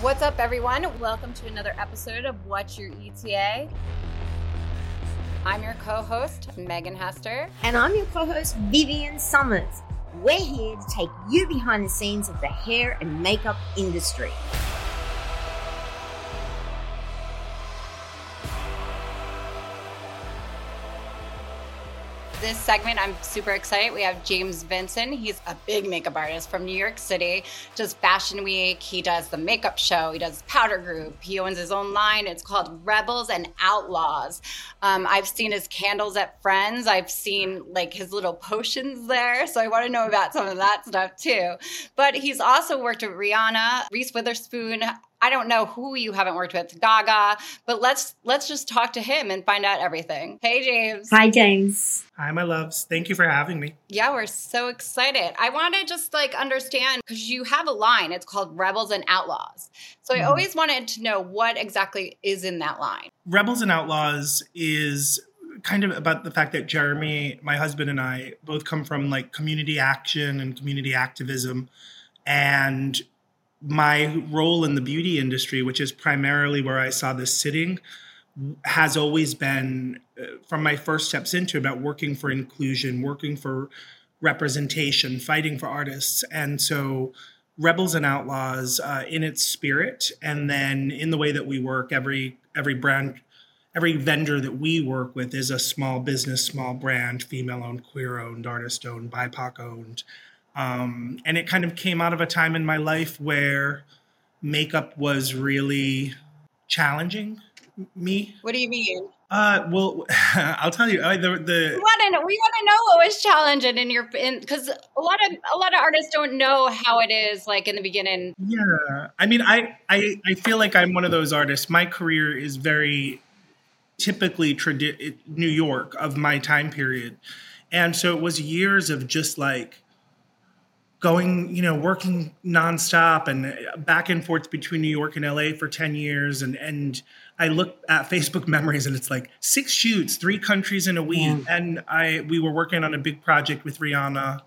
What's up, everyone? Welcome to another episode of What's Your ETA? I'm your co host, Meagan Hester. And I'm your co host, Vivienne Summers. We're here to take you behind the scenes of the hair and makeup industry. This segment, I'm super excited. We have James Vincent. He's a big makeup artist from New York City. Does Fashion Week. He does the makeup show. He does Powder Group. He owns his own line. It's called Rebels and Outlaws. Um, I've seen his candles at Friends. I've seen like his little potions there. So I want to know about some of that stuff too. But he's also worked with Rihanna, Reese Witherspoon, I don't know who you haven't worked with, Gaga, but let's let's just talk to him and find out everything. Hey James. Hi James. Hi my loves. Thank you for having me. Yeah, we're so excited. I want to just like understand cuz you have a line. It's called Rebels and Outlaws. So mm-hmm. I always wanted to know what exactly is in that line. Rebels and Outlaws is kind of about the fact that Jeremy, my husband and I both come from like community action and community activism and my role in the beauty industry, which is primarily where I saw this sitting, has always been uh, from my first steps into about working for inclusion, working for representation, fighting for artists. And so, Rebels and Outlaws uh, in its spirit, and then in the way that we work, every every brand, every vendor that we work with is a small business, small brand, female owned, queer owned, artist owned, BIPOC owned. Um, and it kind of came out of a time in my life where makeup was really challenging me. What do you mean? Uh, well, I'll tell you. Uh, the, the we want to know, we want to know what was challenging in your because a lot of a lot of artists don't know how it is like in the beginning. Yeah, I mean, I I I feel like I'm one of those artists. My career is very typically tradi- New York of my time period, and so it was years of just like going, you know, working nonstop and back and forth between New York and LA for 10 years. And, and I look at Facebook memories and it's like six shoots, three countries in a week. Mm. And I, we were working on a big project with Rihanna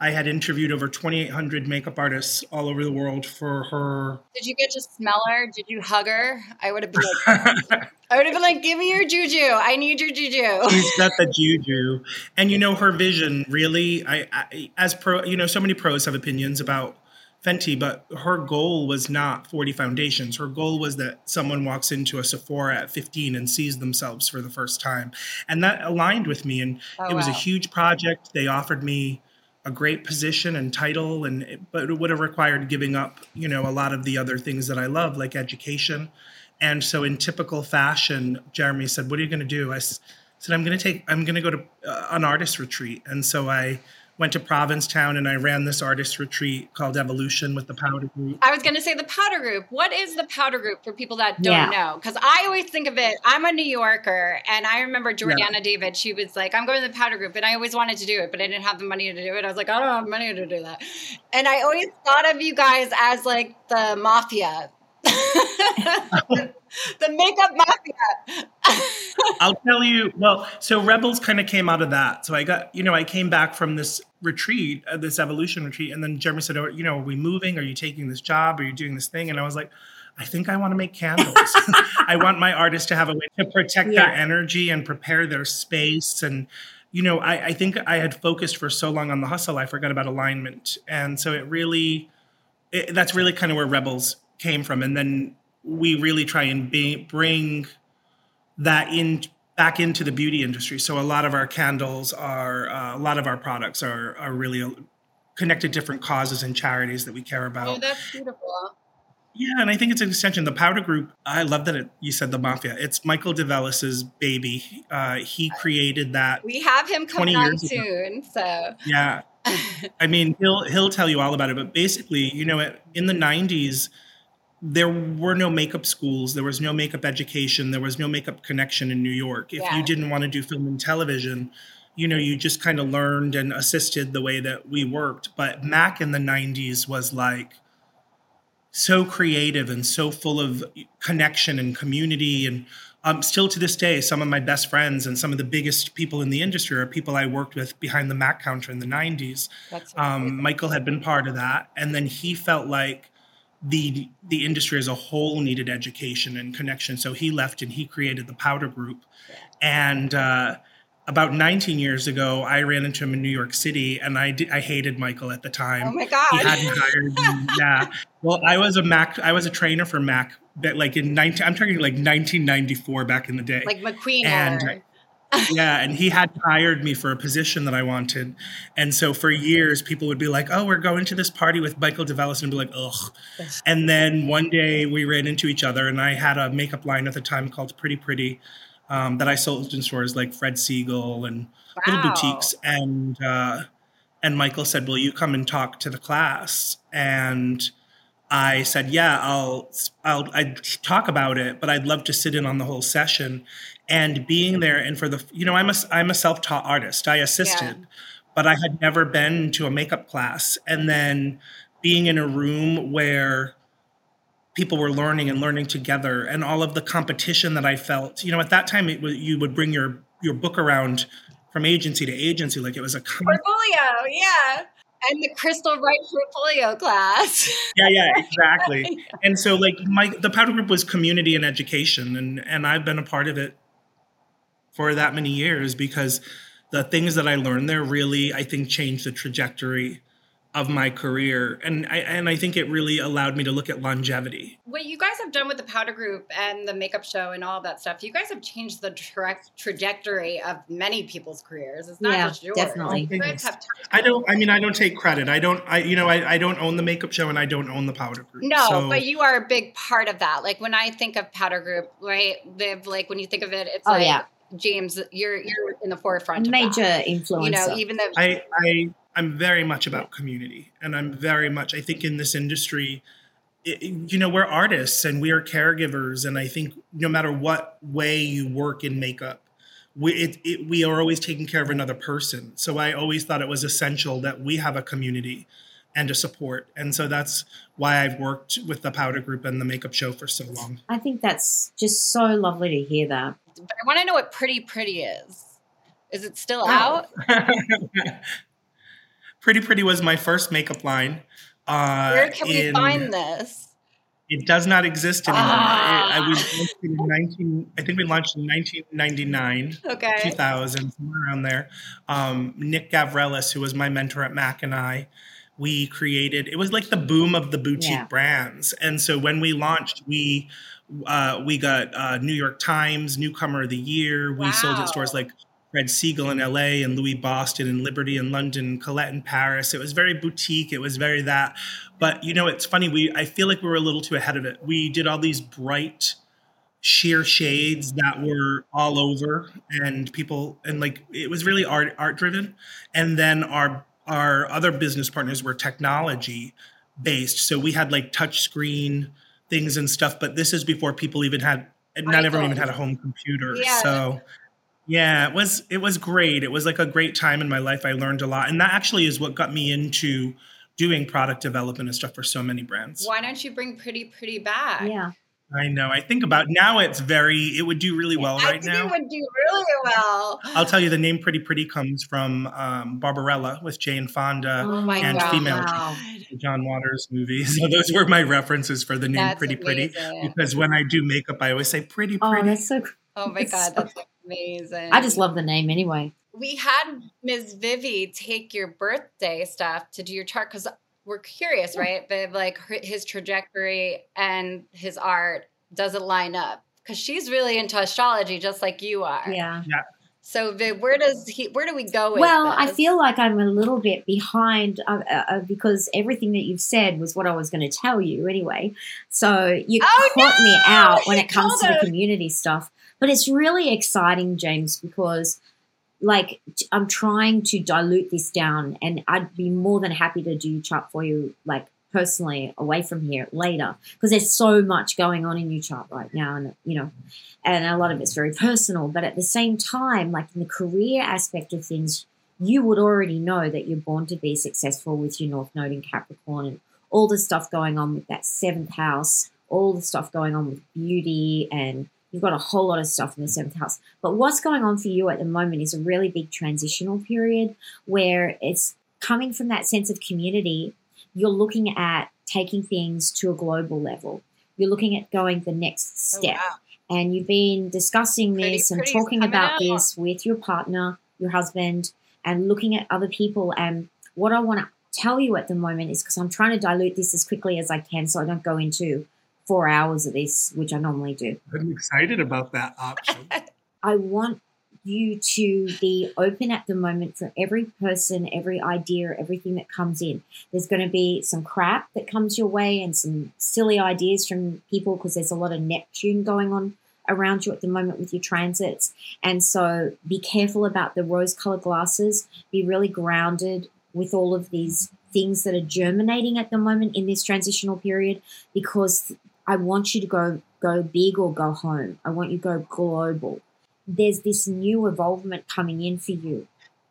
I had interviewed over 2,800 makeup artists all over the world for her. Did you get to smell her? Did you hug her? I would have been like, I would have been like, give me your juju. I need your juju. She's got the juju. And you know, her vision really, I, I as pro, you know, so many pros have opinions about Fenty, but her goal was not 40 foundations. Her goal was that someone walks into a Sephora at 15 and sees themselves for the first time. And that aligned with me. And oh, it was wow. a huge project. They offered me a great position and title and but it would have required giving up you know a lot of the other things that i love like education. And so in typical fashion jeremy said what are you going to do? I said i'm going to take i'm going to go to uh, an artist retreat. And so i went to Provincetown and I ran this artist retreat called Evolution with the Powder Group. I was going to say the Powder Group. What is the Powder Group for people that don't yeah. know? Because I always think of it, I'm a New Yorker and I remember Jordana yeah. David, she was like, I'm going to the Powder Group and I always wanted to do it, but I didn't have the money to do it. I was like, I don't have money to do that. And I always thought of you guys as like the mafia. the makeup mafia. I'll tell you. Well, so Rebels kind of came out of that. So I got, you know, I came back from this retreat, uh, this evolution retreat, and then Jeremy said, oh, you know, are we moving? Are you taking this job? Are you doing this thing? And I was like, I think I want to make candles. I want my artists to have a way to protect yeah. their energy and prepare their space. And, you know, I, I think I had focused for so long on the hustle, I forgot about alignment. And so it really, it, that's really kind of where Rebels came from. And then we really try and be, bring that in back into the beauty industry. So a lot of our candles are, uh, a lot of our products are are really connected to different causes and charities that we care about. Oh, that's beautiful. Yeah, and I think it's an extension. The Powder Group, I love that it, you said the Mafia. It's Michael DeVellis's baby. Uh, he created that. We have him coming on soon, so yeah. I mean, he'll he'll tell you all about it. But basically, you know, in the '90s, there were no makeup schools there was no makeup education there was no makeup connection in new york. If yeah. you didn't want to do film and television you know you just kind of learned and assisted the way that we worked. But mac in the 90s was like so creative and so full of connection and community and um, still to this day some of my best friends and some of the biggest people in the industry are people i worked with behind the mac counter in the 90s um, michael had been part of that. And then he felt like the the industry as a whole needed education and connection. So he left and he created the Powder Group, and. Uh, about 19 years ago, I ran into him in New York City, and I I hated Michael at the time. Oh my god! He hadn't hired me. yeah. Well, I was a Mac. I was a trainer for Mac. But like in 19, I'm talking like 1994 back in the day. Like McQueen. And or... yeah, and he had hired me for a position that I wanted, and so for years people would be like, "Oh, we're going to this party with Michael DeVellis," and I'd be like, "Ugh." And then one day we ran into each other, and I had a makeup line at the time called Pretty Pretty um, that I sold in stores like Fred Segal and wow. little boutiques. And uh, and Michael said, "Will you come and talk to the class?" And I said, "Yeah, I'll I'll I'd talk about it, but I'd love to sit in on the whole session." And being there, and for the you know, I'm a I'm a self taught artist. I assisted, yeah. but I had never been to a makeup class, and then being in a room where people were learning and learning together and all of the competition that I felt. You know, at that time, it was, you would bring your your book around from agency to agency, like it was a portfolio, yeah. And the Crystal Wright portfolio class. yeah, yeah, exactly. and so, like, my the powder group was community and education, and and I've been a part of it for that many years because the things that I learned there really, I think, changed the trajectory of my career and I and I think it really allowed me to look at longevity. What you guys have done with the Powder Group and the makeup show and all that stuff, you guys have changed the tra- trajectory of many people's careers. It's not yeah, just yours. Definitely. I don't I mean I don't take credit. I don't I you know I, I don't own the makeup show and I don't own the Powder Group. No, so. but you are a big part of that. Like when I think of Powder Group, right? They've like when you think of it, it's oh, like yeah. James, you're you're in the forefront. Major influence. You know, even though I I I'm very much about community, and I'm very much. I think in this industry, it, you know, we're artists and we are caregivers, and I think no matter what way you work in makeup, we it, it, we are always taking care of another person. So I always thought it was essential that we have a community and a support, and so that's why I've worked with the Powder Group and the Makeup Show for so long. I think that's just so lovely to hear that. But I want to know what Pretty Pretty is. Is it still oh. out? Pretty Pretty was my first makeup line. Uh, Where can in, we find this? It does not exist anymore. Ah. It, I, was in 19, I think we launched in 1999, okay. 2000, somewhere around there. Um, Nick Gavrelis, who was my mentor at Mac, and I, we created. It was like the boom of the boutique yeah. brands, and so when we launched, we uh, we got uh, New York Times Newcomer of the Year. We wow. sold at stores like Fred Segal in LA and Louis Boston and Liberty in London, Colette in Paris. It was very boutique. It was very that. But you know, it's funny. We I feel like we were a little too ahead of it. We did all these bright, sheer shades that were all over, and people and like it was really art art driven. And then our our other business partners were technology based. So we had like touch screen things and stuff. But this is before people even had not everyone even had a home computer. Yeah. So yeah, it was it was great. It was like a great time in my life. I learned a lot, and that actually is what got me into doing product development and stuff for so many brands. Why don't you bring Pretty Pretty back? Yeah. I know. I think about now. It's very. It would do really well I right now. It would do really well. I'll tell you, the name "Pretty Pretty" comes from um, Barbarella with Jane Fonda oh and God. female wow. John Waters movies. So those were my references for the name that's "Pretty amazing. Pretty" because when I do makeup, I always say "Pretty Pretty." Oh, that's so. Oh my God, that's amazing. I just love the name anyway. We had Ms. Vivi take your birthday stuff to do your chart because we're curious, right? But like his trajectory and his art doesn't line up because she's really into astrology, just like you are. Yeah. Yeah. So Viv, where does he? Where do we go with? Well, this? I feel like I'm a little bit behind uh, uh, uh because everything that you've said was what I was going to tell you anyway. So you oh, caught no! me out when it comes to the community stuff. But it's really exciting, James, because like I'm trying to dilute this down, and I'd be more than happy to do chart for you, like personally, away from here later, because there's so much going on in your chart right now, and you know, and a lot of it's very personal. But at the same time, like in the career aspect of things, you would already know that you're born to be successful with your North Node in Capricorn and all the stuff going on with that seventh house, all the stuff going on with beauty and You've got a whole lot of stuff in the seventh house. But what's going on for you at the moment is a really big transitional period where it's coming from that sense of community. You're looking at taking things to a global level. You're looking at going the next Oh, step. wow. And you've been discussing Pretty- this and talking about out. this with your partner, your husband, and looking at other people. And what I want to tell you at the moment is because I'm trying to dilute this as quickly as I can so I don't go into four hours of this, which I normally do. I'm excited about that option. I want you to be open at the moment for every person, every idea, everything that comes in. There's going to be some crap that comes your way and some silly ideas from people because there's a lot of Neptune going on around you at the moment with your transits. And so be careful about the rose colored glasses. Be really grounded with all of these things that are germinating at the moment in this transitional period because I want you to go go big or go home. I want you to go global there's this new evolvement coming in for you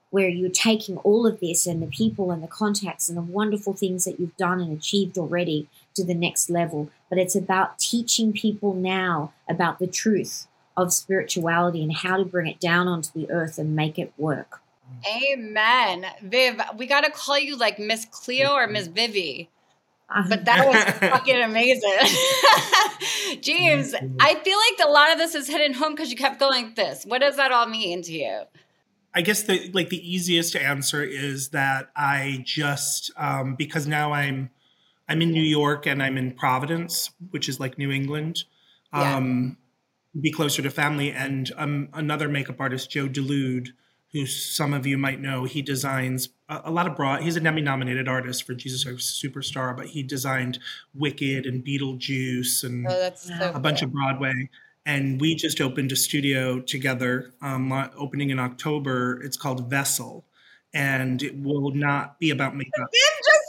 where you're taking all of this and the people and the contacts and the wonderful things that you've done and achieved already to the next level. But it's about teaching people now about the truth of spirituality and how to bring it down onto the earth and make it work. Amen. Viv, we got to call you like Miss Cleo or Miss Vivi. But that was fucking amazing. James, I feel like a lot of this is hidden home because you kept going this. What does that all mean to you? I guess the like the easiest answer is that I just um, because now I'm I'm in New York and I'm in Providence, which is like New England, Yeah. um, be closer to family. And um, another makeup artist, Joe Dulude, who some of you might know, he designs a, a lot of broad. He's an Emmy-nominated artist for Jesus Christ Superstar, but he designed Wicked and Beetlejuice and Oh, so a bunch of Broadway. And we just opened a studio together, um, opening in October. It's called Vessel, and it will not be about makeup. Viv just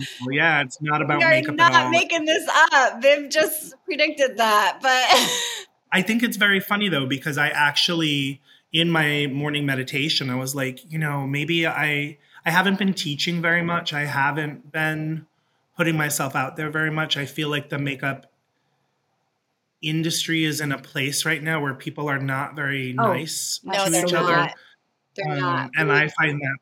yeah, it's not about we are makeup not making this up. Viv just predicted that, but I think it's very funny though because I actually in my morning meditation I was like, you know, maybe I I haven't been teaching very much. I haven't been putting myself out there very much. I feel like the makeup industry is in a place right now where people are not very Oh, nice no, to they're each other. not. They're Um, not. and I find that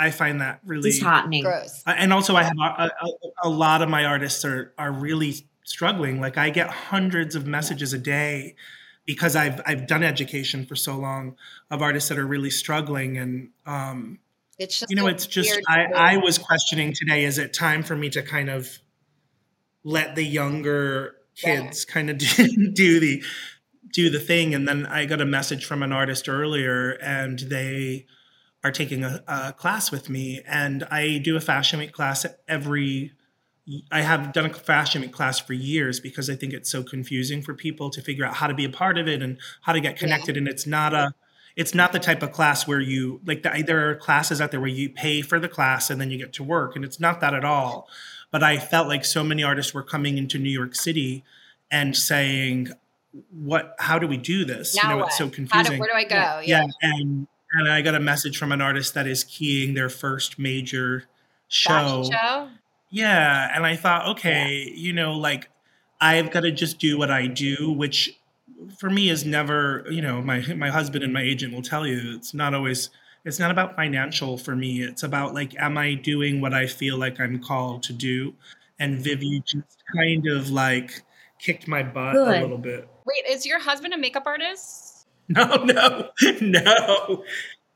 I find that really Disheartening. gross. uh, and also I have a, a, a lot of my artists are are really struggling. Like I get hundreds of messages a day because I've I've done education for so long of artists that are really struggling and um, It's just you know it's just I. I was questioning today is it time for me to kind of let the younger kids kind of do, do the do the thing? And then I got a message from an artist earlier and they are taking a, a class with me. And I do a fashion week class every I have done a fashion class for years because I think it's so confusing for people to figure out how to be a part of it and how to get connected and it's not a it's not the type of class where you like the, there are classes out there where you pay for the class and then you get to work and it's not that at all but I felt like so many artists were coming into New York City and saying what how do we do this now you know what? it's so How do, confusing where do I go? Yeah. yeah. and and I got a message from an artist that is keying their first major show. Show. Yeah, and I thought, okay, you know, like I've got to just do what I do, which for me is never, you know, my my husband and my agent will tell you it's not always it's not about financial for me. It's about like am I doing what I feel like I'm called to do? And Viv, you just kind of like kicked my butt Good. a little bit. Wait, is your husband a makeup artist? No, no, no.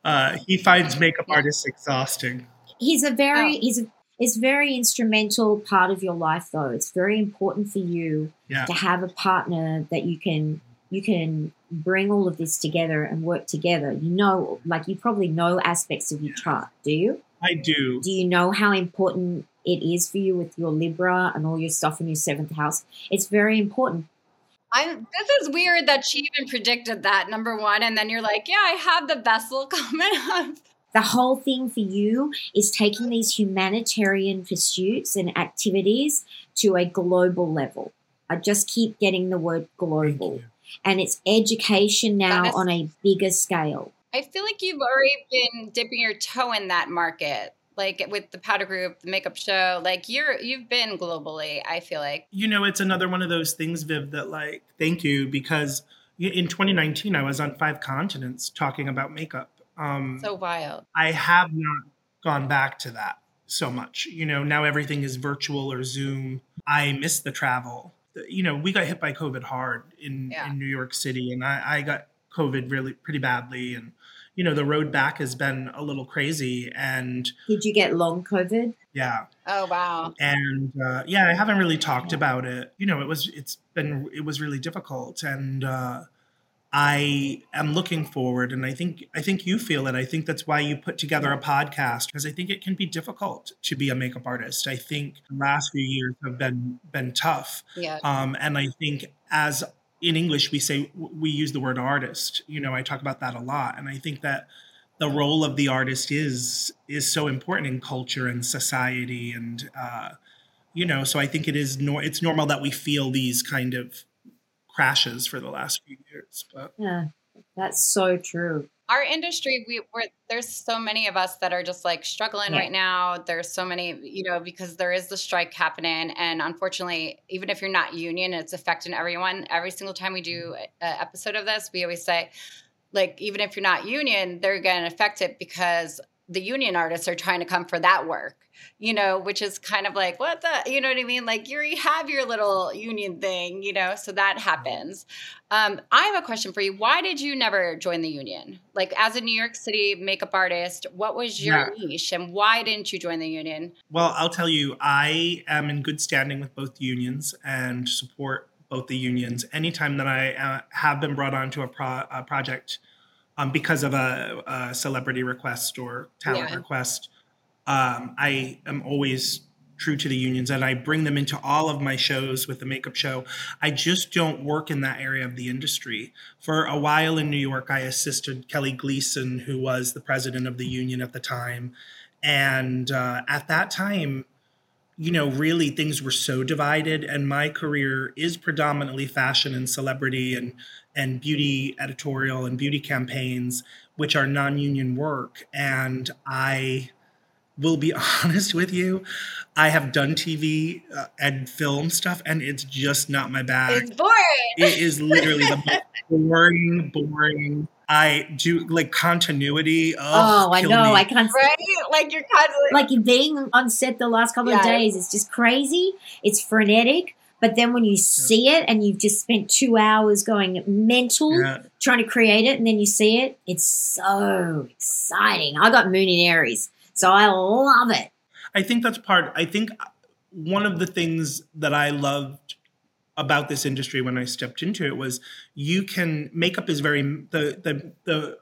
Uh, he finds makeup artists exhausting. he's a very Oh. he's a it's very instrumental part of your life though it's very important for you Yeah. to have a partner that you can you can bring all of this together and work together you know like you probably know aspects of your chart do you I do. do you know how important it is for you with your libra and all your stuff in your seventh house it's very important I'm. This is weird that she even predicted that number one, and then you're like, "Yeah, I have the vessel coming up." The whole thing for you is taking these humanitarian pursuits and activities to a global level. I just keep getting the word global. And it's education now That is- on a bigger scale. I feel like you've already been dipping your toe in that market, like with the powder group, the makeup show. Like you're, you've been globally. I feel like. You know, it's another one of those things, Viv, that like, thank you, because in 2019, I was on five continents talking about makeup. Um, So wild. I have not gone back to that. so much. You know, now everything is virtual or Zoom. I miss the travel. You know, we got hit by COVID hard in, Yeah. in New York City, and I, I got COVID really pretty badly. And, you know, the road back has been a little crazy. And Did you get long COVID? yeah, Oh wow. and uh, yeah, I haven't really talked about it. You know, it was it's been it was really difficult, and uh, I am looking forward. And I think I think you feel it. I think that's why you put together a podcast because I think it can be difficult to be a makeup artist. I think the last few years have been been tough, Yeah. um, and I think as in English we say we use the word artist. You know, I talk about that a lot, and I think that the role of the artist is is so important in culture and society, and uh, you know, so I think it is nor- it's normal that we feel these kind of crashes for the last few years. But Yeah, that's so true. our industry we we're, there's so many of us that are just like struggling Yeah. right now there's so many you know because there is the strike happening and unfortunately even if you're not union it's affecting everyone every single time we do mm-hmm. an episode of this we always say like even if you're not union they're going to affect it because the union artists are trying to come for that work you know which is kind of like what the you know what i mean like you already have your little union thing you know so that happens um, I have a question for you. Why did you never join the union? Like, as a New York City makeup artist, what was your niche and why didn't you join the union? Well, I'll tell you, I am in good standing with both unions and support both the unions. Anytime that I uh, have been brought onto a, pro- a project um, because of a, a celebrity request or talent Yeah. request, um, I am always true to the unions and I bring them into all of my shows with the makeup show. I just don't work in that area of the industry. For a while in New York, I assisted Kelly Gleason, who was the president of the union at the time. And uh, at that time, you know, really things were so divided, and my career is predominantly fashion and celebrity and and beauty editorial and beauty campaigns, which are non-union work. And I will be honest with you, I have done TV uh, and film stuff, and it's just not my bag. It's boring. It is literally the most boring, boring. I do like continuity. Oh, I know. me. I can't. Right? Like, you're constantly. Like being on set the last couple of days, it's just crazy. It's frenetic. But then when you see it and you've just spent two hours going mental Yeah. trying to create it, and then you see it, it's so exciting. I got Moon in Aries, so I love it. I think that's part. I think one of the things that I loved about this industry when I stepped into it was you can makeup is very the the the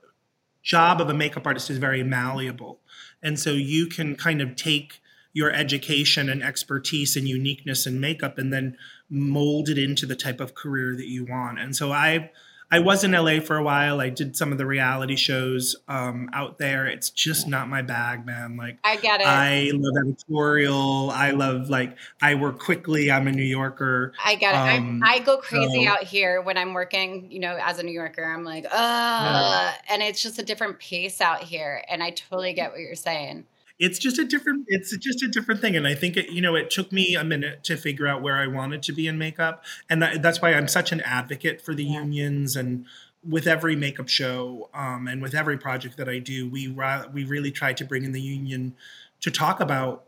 job of a makeup artist is very malleable, and so you can kind of take your education and expertise and uniqueness and makeup and then mold it into the type of career that you want. And so I I was in LA for a while. I did some of the reality shows um, out there. It's just not my bag, man. Like I get it. I love editorial. I love like I work quickly. I'm a New Yorker. I get it. Um, I, I go crazy so- out here when I'm working, you know, as a New Yorker. I'm like, uh, and it's just a different pace out here. And I totally get what you're saying. It's just a different. It's just a different thing, and I think it. You know, it took me a minute to figure out where I wanted to be in makeup, and that, that's why I'm such an advocate for the Yeah. unions and. With every makeup show um, and with every project that I do, we we really try to bring in the union to talk about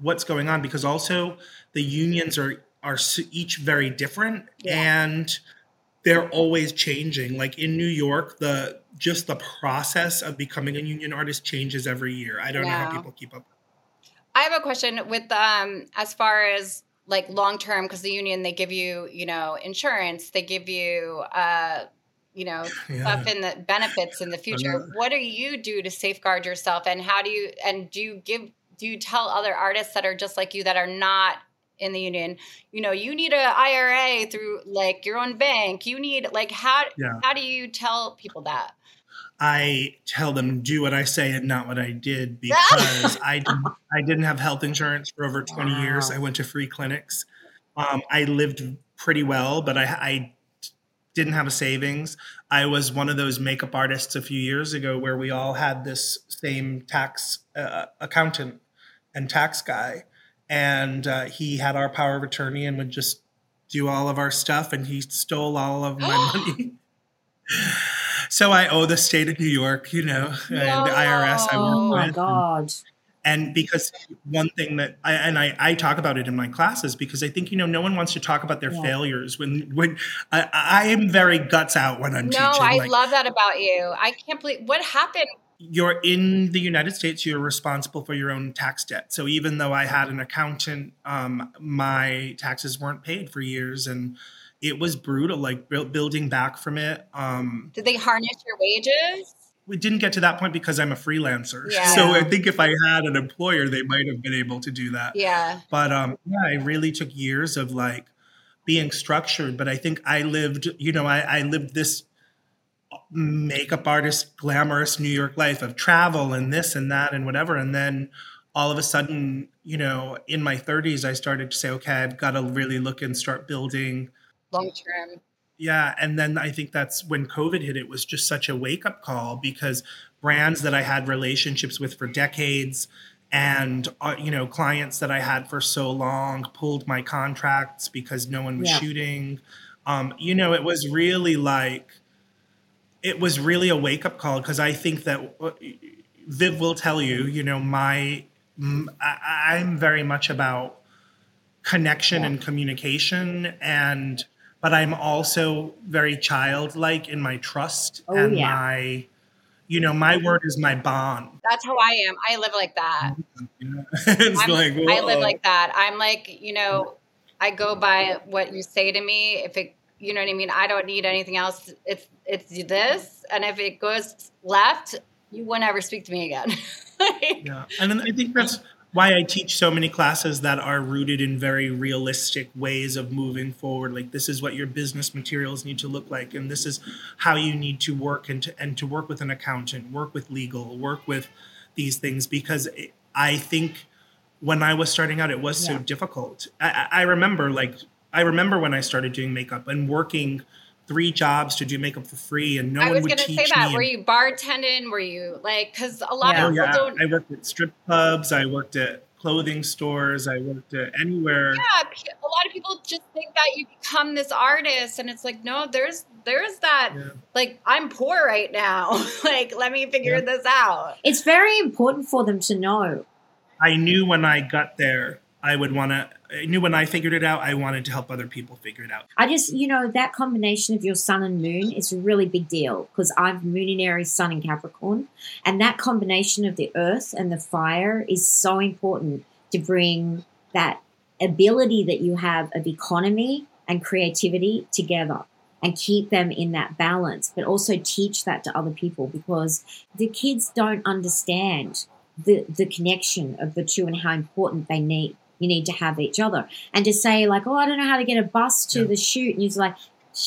what's going on because also the unions are are each very different Yeah. and they're always changing. Like in new york the just the process of becoming a union artist changes every year. I don't know how people keep up. I have a question with um as far as like long term because the union they give you you know insurance they give you uh you know Yeah. stuff in the benefits in the future. what do you do to safeguard yourself and how do you and do you give do you tell other artists that are just like you that are not in the union. You know you need a ira through like your own bank. You need like how Yeah. how do you tell people that? I tell them do what i say and not what i did because i didn't, i didn't have health insurance for over 20 years. I went to free clinics. Um, i lived pretty well but I, I didn't have a savings. I was one of those makeup artists a few years ago where we all had this same tax uh, accountant and tax guy and uh, he had our power of attorney and would just do all of our stuff and he stole all of my money so i owe the state of new york you know and the irs i Oh work my with god! and because one thing that I and I, I talk about it in my classes because I think you know no one wants to talk about their Yeah. failures when when I, I am very guts out when I'm No, teaching. I like, love that about you. I can't believe what happened. You're in the United States, you're responsible for your own tax debt. So even though I had an accountant, um, my taxes weren't paid for years, and it was brutal. Like buil- building back from it. Um, Did they harness your wages? we didn't get to that point because I'm a freelancer. Yeah. So I think if I had an employer, they might have been able to do that. Yeah. But um, yeah, it really took years of like being structured. But I think I lived, you know, I, I lived this makeup artist, glamorous New York life of travel and this and that and whatever. And then all of a sudden, you know, in my 30s, I started to say, okay, I've got to really look and start building. Long term. Yeah. And then I think that's when COVID hit, it was just such a wake up call because brands that I had relationships with for decades and uh, you know clients that I had for so long pulled my contracts because no one was Yeah. shooting. Um, you know, it was really like it was really a wake up call because I think that uh, Viv will tell you, you know, my I, am very much about connection and communication and but I'm also very childlike in my trust Oh, and yeah. my you know my word is my bond. That's how I am. I live like that. it's like I live like that. I'm like, you know, I go by what you say to me. If it, you know what I mean, I don't need anything else. It's it's this, and if it goes left, you won't ever speak to me again. Yeah, and I think that's why I teach so many classes that are rooted in very realistic ways of moving forward. Like this is what your business materials need to look like, and this is how you need to work and to and to work with an accountant, work with legal, work with these things because I think when I was starting out, it was so difficult. I, I I remember like I remember when I started doing makeup and working three jobs to do makeup for free, and no I one was gonna say that. Were you bartending? Were you like? Because a lot Yeah. Oh of people yeah, don't. I worked at strip clubs. I worked at clothing stores. I worked at anywhere. yeah, a lot of people just think that you become this artist, and it's like, no, there's there's that. Yeah. Like, I'm poor right now. like, let me figure Yeah. this out. It's very important for them to know. I knew when I got there, I would want to. Uh, I knew when I figured it out, I wanted to help other people figure it out. I just, you know, that combination of your sun and moon is a really big deal because I've moon in Aries, sun in Capricorn. And that combination of the earth and the fire is so important to bring that ability that you have of economy and creativity together and keep them in that balance, but also teach that to other people because the kids don't understand the, the connection of the two and how important they need. You need to have each other and to say like, oh, I don't know how to get a bus to Yeah. the shoot, and you're like,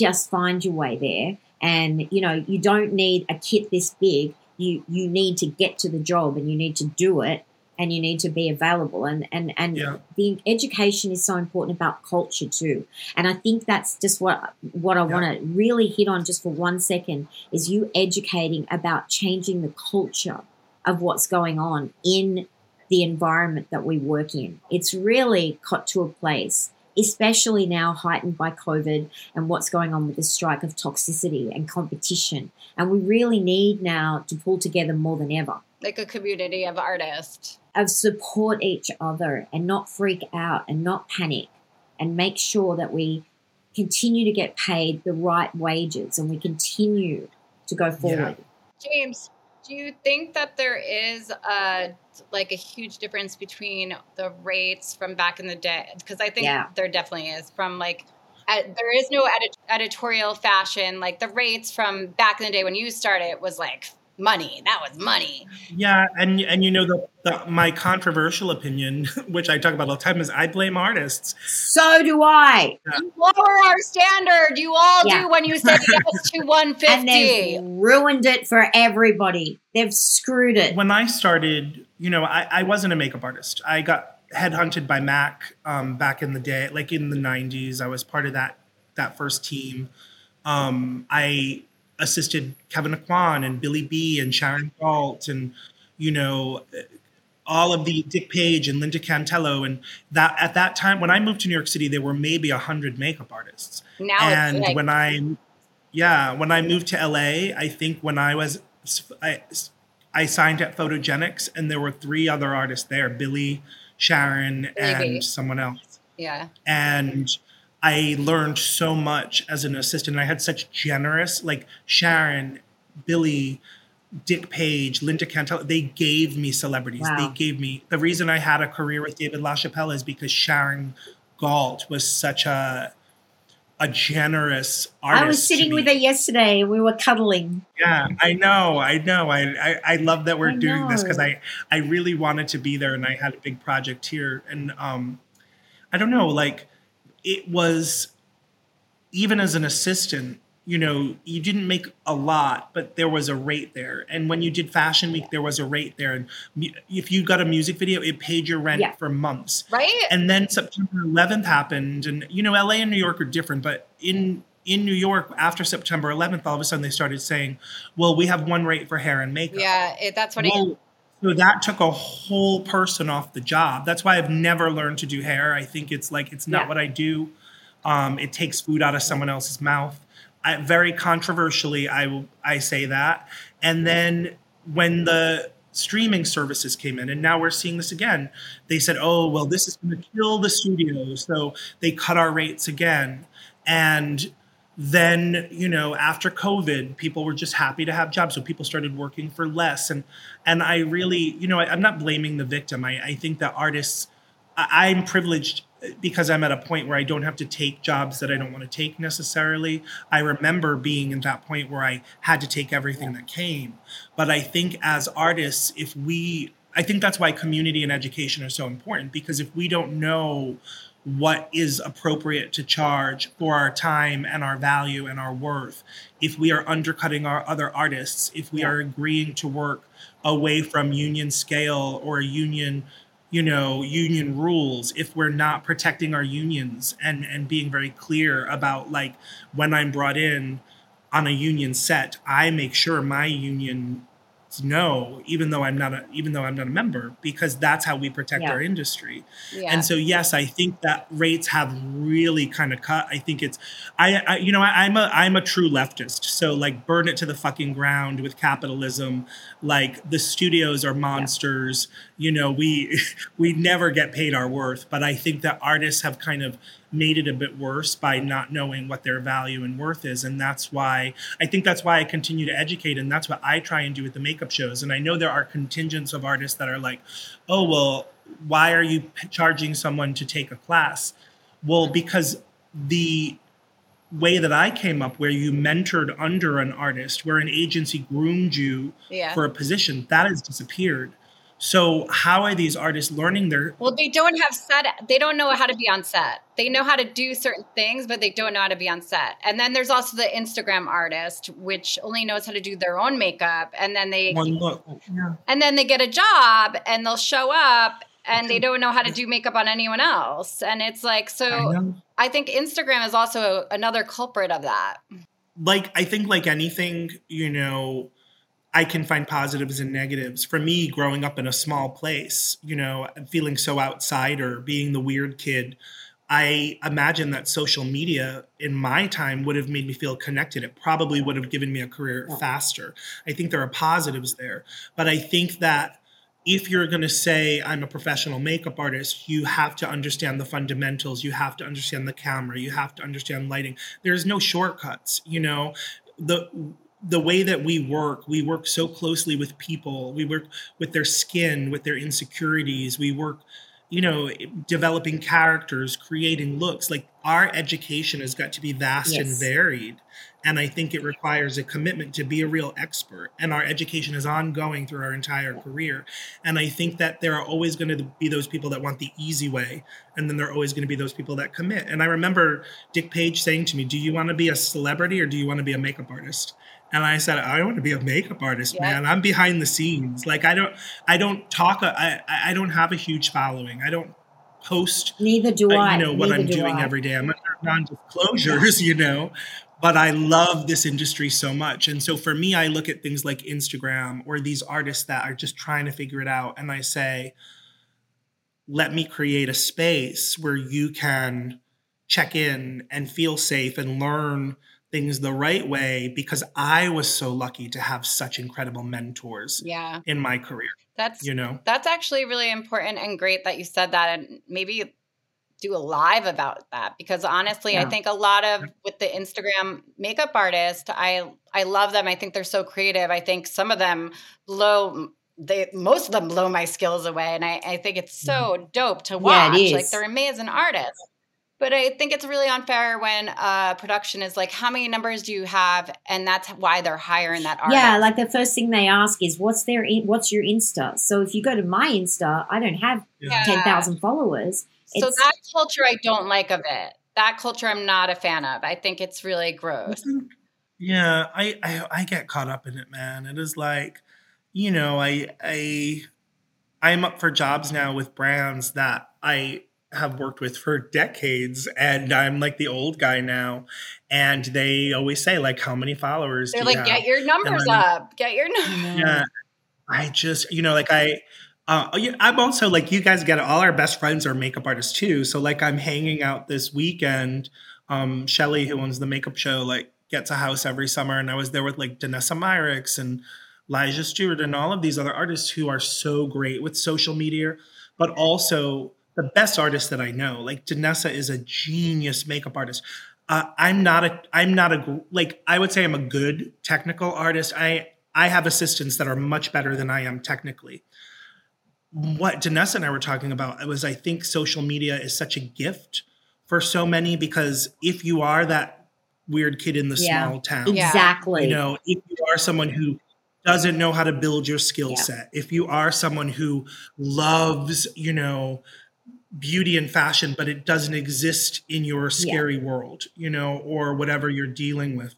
just find your way there. And you know, you don't need a kit this big. You you need to get to the job, and you need to do it, and you need to be available. And and and Yeah. the education is so important about culture too. And I think that's just what what I Yeah. want to really hit on just for one second is you educating about changing the culture of what's going on in the environment that we work in. It's really got to a place, especially now heightened by COVID and what's going on with the strike of toxicity and competition. And we really need now to pull together more than ever. Like a community of artists. Of support each other and not freak out and not panic and make sure that we continue to get paid the right wages and we continue to go forward. James, do you think that there is a like a huge difference between the rates from back in the day? Because I think Yeah. there definitely is. From like, ed- there is no edit- editorial fashion. Like the rates from back in the day when you started was like money. That was money. Yeah, and and you know the, the my controversial opinion, which I talk about all the time, is I blame artists. So do I. You lower our standard. You all Yeah. do when you say yes to one fifty. And they've ruined it for everybody. They've screwed it. When I started, you know, I, I wasn't a makeup artist. I got headhunted by Mac um, back in the day, like in the '90s. I was part of that that first team. Um, I assisted Kevyn Aucoin and Billy B and Sharon Gault and you know all of the Dick Page and Linda Cantello and that at that time when I moved to New York City there were maybe a hundred makeup artists Now and it's like when I yeah when I moved to LA I think when I was I I signed at Photogenics, and there were three other artists there: Billy, Sharon, Maybe. and someone else. Yeah. And I learned so much as an assistant. I had such generous, like Sharon, Billy, Dick Page, Linda Cantel. They gave me celebrities. Wow. They gave me the reason I had a career with David LaChapelle is because Sharon Gault was such a a generous artist. I was sitting with her yesterday we were cuddling. Yeah, I know, I know. I I, I love that we're I doing this because. I I really wanted to be there, and I had a big project here, and um, I don't know, like it was even as an assistant. You know, you didn't make a lot, but there was a rate there. And when you did Fashion Week, there was a rate there. And if you got a music video, it paid your rent Yeah. for months. Right? And then September 11th happened, and you know, LA and New York are different, but in in New York, after September 11th, all of a sudden they started saying, "Well, we have one rate for hair and makeup." yeah, it, that's what. Well, so that took a whole person off the job. That's why I've never learned to do hair. I think it's like it's not Yeah. what I do. Um, it takes food out of someone else's mouth. I, very controversially, I will I say that. And then when the streaming services came in, and now we're seeing this again, they said, "Oh, well, this is going to kill the studio," so they cut our rates again. And then you know after covid people were just happy to have jobs so people started working for less. And and i really you know I, i'm not blaming the victim. I, I think that artists I, i'm privileged because i'm at a point where i don't have to take jobs that i don't want to take necessarily. I remember being in that point where i had to take everything that came. But i think as artists if we i think that's why community and education are so important because if we don't know what is appropriate to charge for our time and our value and our worth if we are undercutting our other artists if we Yeah. are agreeing to work away from union scale or union you know union rules if we're not protecting our unions and and being very clear about like when i'm brought in on a union set i make sure my union know even though i'm not a even though i'm not a member because that's how we protect Yeah. our industry Yeah. and so, yes, I think that rates have really kind of cut. I think it's, I, I you know, I, I'm a, I'm a true leftist. So, like, burn it to the fucking ground with capitalism. Like, the studios are monsters. You know, we, we never get paid our worth. But I think that artists have kind of made it a bit worse by not knowing what their value and worth is. And that's why I think that's why I continue to educate. And that's what I try and do with the makeup shows. And I know there are contingents of artists that are like, oh, well, why are you p- charging someone to take a class? Well, because the way that I came up, where you mentored under an artist, where an agency groomed you Yeah. for a position, that has disappeared. So, how are these artists learning their Well, they don't have set. They don't know how to be on set. They know how to do certain things, but they don't know how to be on set. And then there's also the Instagram artist, which only knows how to do their own makeup, and then they one look? and then they get a job and they'll show up and they don't know how to do makeup on anyone else. And it's like so. know. I think Instagram is also another culprit of that. like I think like anything, you know, I can find positives and negatives. For me, growing up in a small place, you know, feeling so outsider, being the weird kid, I imagine that social media in my time would have made me feel connected. It probably would have given me a career faster. I think there are positives there. But I think that if you're going to say I'm a professional makeup artist, you have to understand the fundamentals. You have to understand the camera. You have to understand lighting. There's no shortcuts. You know, the the way that we work, we work so closely with people. We work with their skin, with their insecurities. We work, you know, developing characters, creating looks. Like our education has got to be vast and varied. And I think it requires a commitment to be a real expert. And our education is ongoing through our entire career. And I think that there are always going to be those people that want the easy way. And then there are always going to be those people that commit. And I remember Dick Page saying to me, Do you want to be a celebrity or do you want to be a makeup artist? And I said, I want to be a makeup artist, Yeah. man. I'm behind the scenes. Like I don't, I don't talk. I, I I don't have a huge following. I don't post Neither do uh, I. you know what Neither I'm do doing I. every day. I'm under non-disclosures, you know, but I love this industry so much. And so for me, I look at things like Instagram or these artists that are just trying to figure it out, and I say, let me create a space where you can check in and feel safe and learn things the right way because I was so lucky to have such incredible mentors Yeah. in my career, That's you know? That's actually really important and great that you said that and maybe do a live about that because honestly I think a lot of with the Instagram makeup artists I I love them. I think they're so creative. I think some of them blow they most of them blow my skills away and I, I think it's so mm-hmm. dope to Yeah, it watch. Is. like they're amazing artists but I think it's really unfair when uh, production is like, how many numbers do you have? And that's why they're hiring that artist. Yeah, like the first thing they ask is, "What's their in- What's your Insta?" So if you go to my Insta, I don't have Yeah. ten thousand followers. so it's- that culture I don't like of it. That culture I'm not a fan of. I think it's really gross. Yeah, I, I I get caught up in it, man. It is like, you know, I I I'm up for jobs now with brands that I have worked with for decades and I'm like the old guy now and they always say like how many followers They're do you like, have? get your numbers up. Get your numbers. yeah i just you know like i uh, i'm also like you guys get it all our best friends are makeup artists too so like i'm hanging out this weekend um shelly who owns the makeup show like gets a house every summer and i was there with like danessa myricks and Elijah Stewart and all of these other artists who are so great with social media, but also the best artists that I know. Like Danessa is a genius makeup artist. Uh, I'm not a I'm not a like I would say I'm a good technical artist. I I have assistants that are much better than I am technically. What Danessa and I were talking about was I think social media is such a gift for so many because if you are that weird kid in the Yeah. small town, exactly. you know, if you are someone who doesn't know how to build your skill Yeah. set, if you are someone who loves, you know, beauty and fashion, but it doesn't exist in your scary world, you know, or whatever you're dealing with,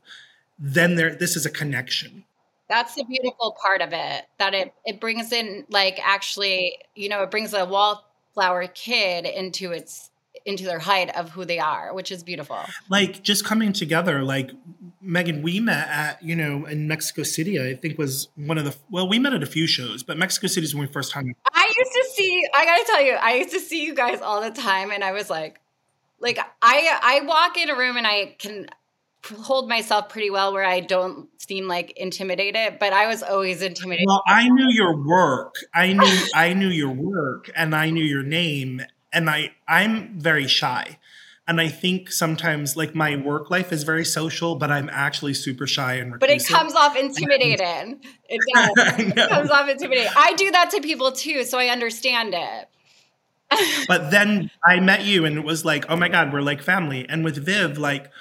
then there this is a connection. That's the beautiful part of it. That it it brings in like actually, you know, it brings a wallflower kid into its into their height of who they are, which is beautiful. Like just coming together, like Meagan, we met at, you know, in Mexico City, I think was one of the well, we met at a few shows, but Mexico City is when we first hung I used to see. I gotta tell you, I used to see you guys all the time, and I was like, like I I walk in a room and I can hold myself pretty well where I don't seem like intimidated, but I was always intimidated. Well, I knew your work. I knew I knew your work and I knew your name and I I'm very shy. And I think sometimes like my work life is very social, but I'm actually super shy and but it comes off intimidating. It does. It comes off intimidating. I do that to people too, so I understand it. But then I met you and it was like, oh my God, we're like family. And with Viv, like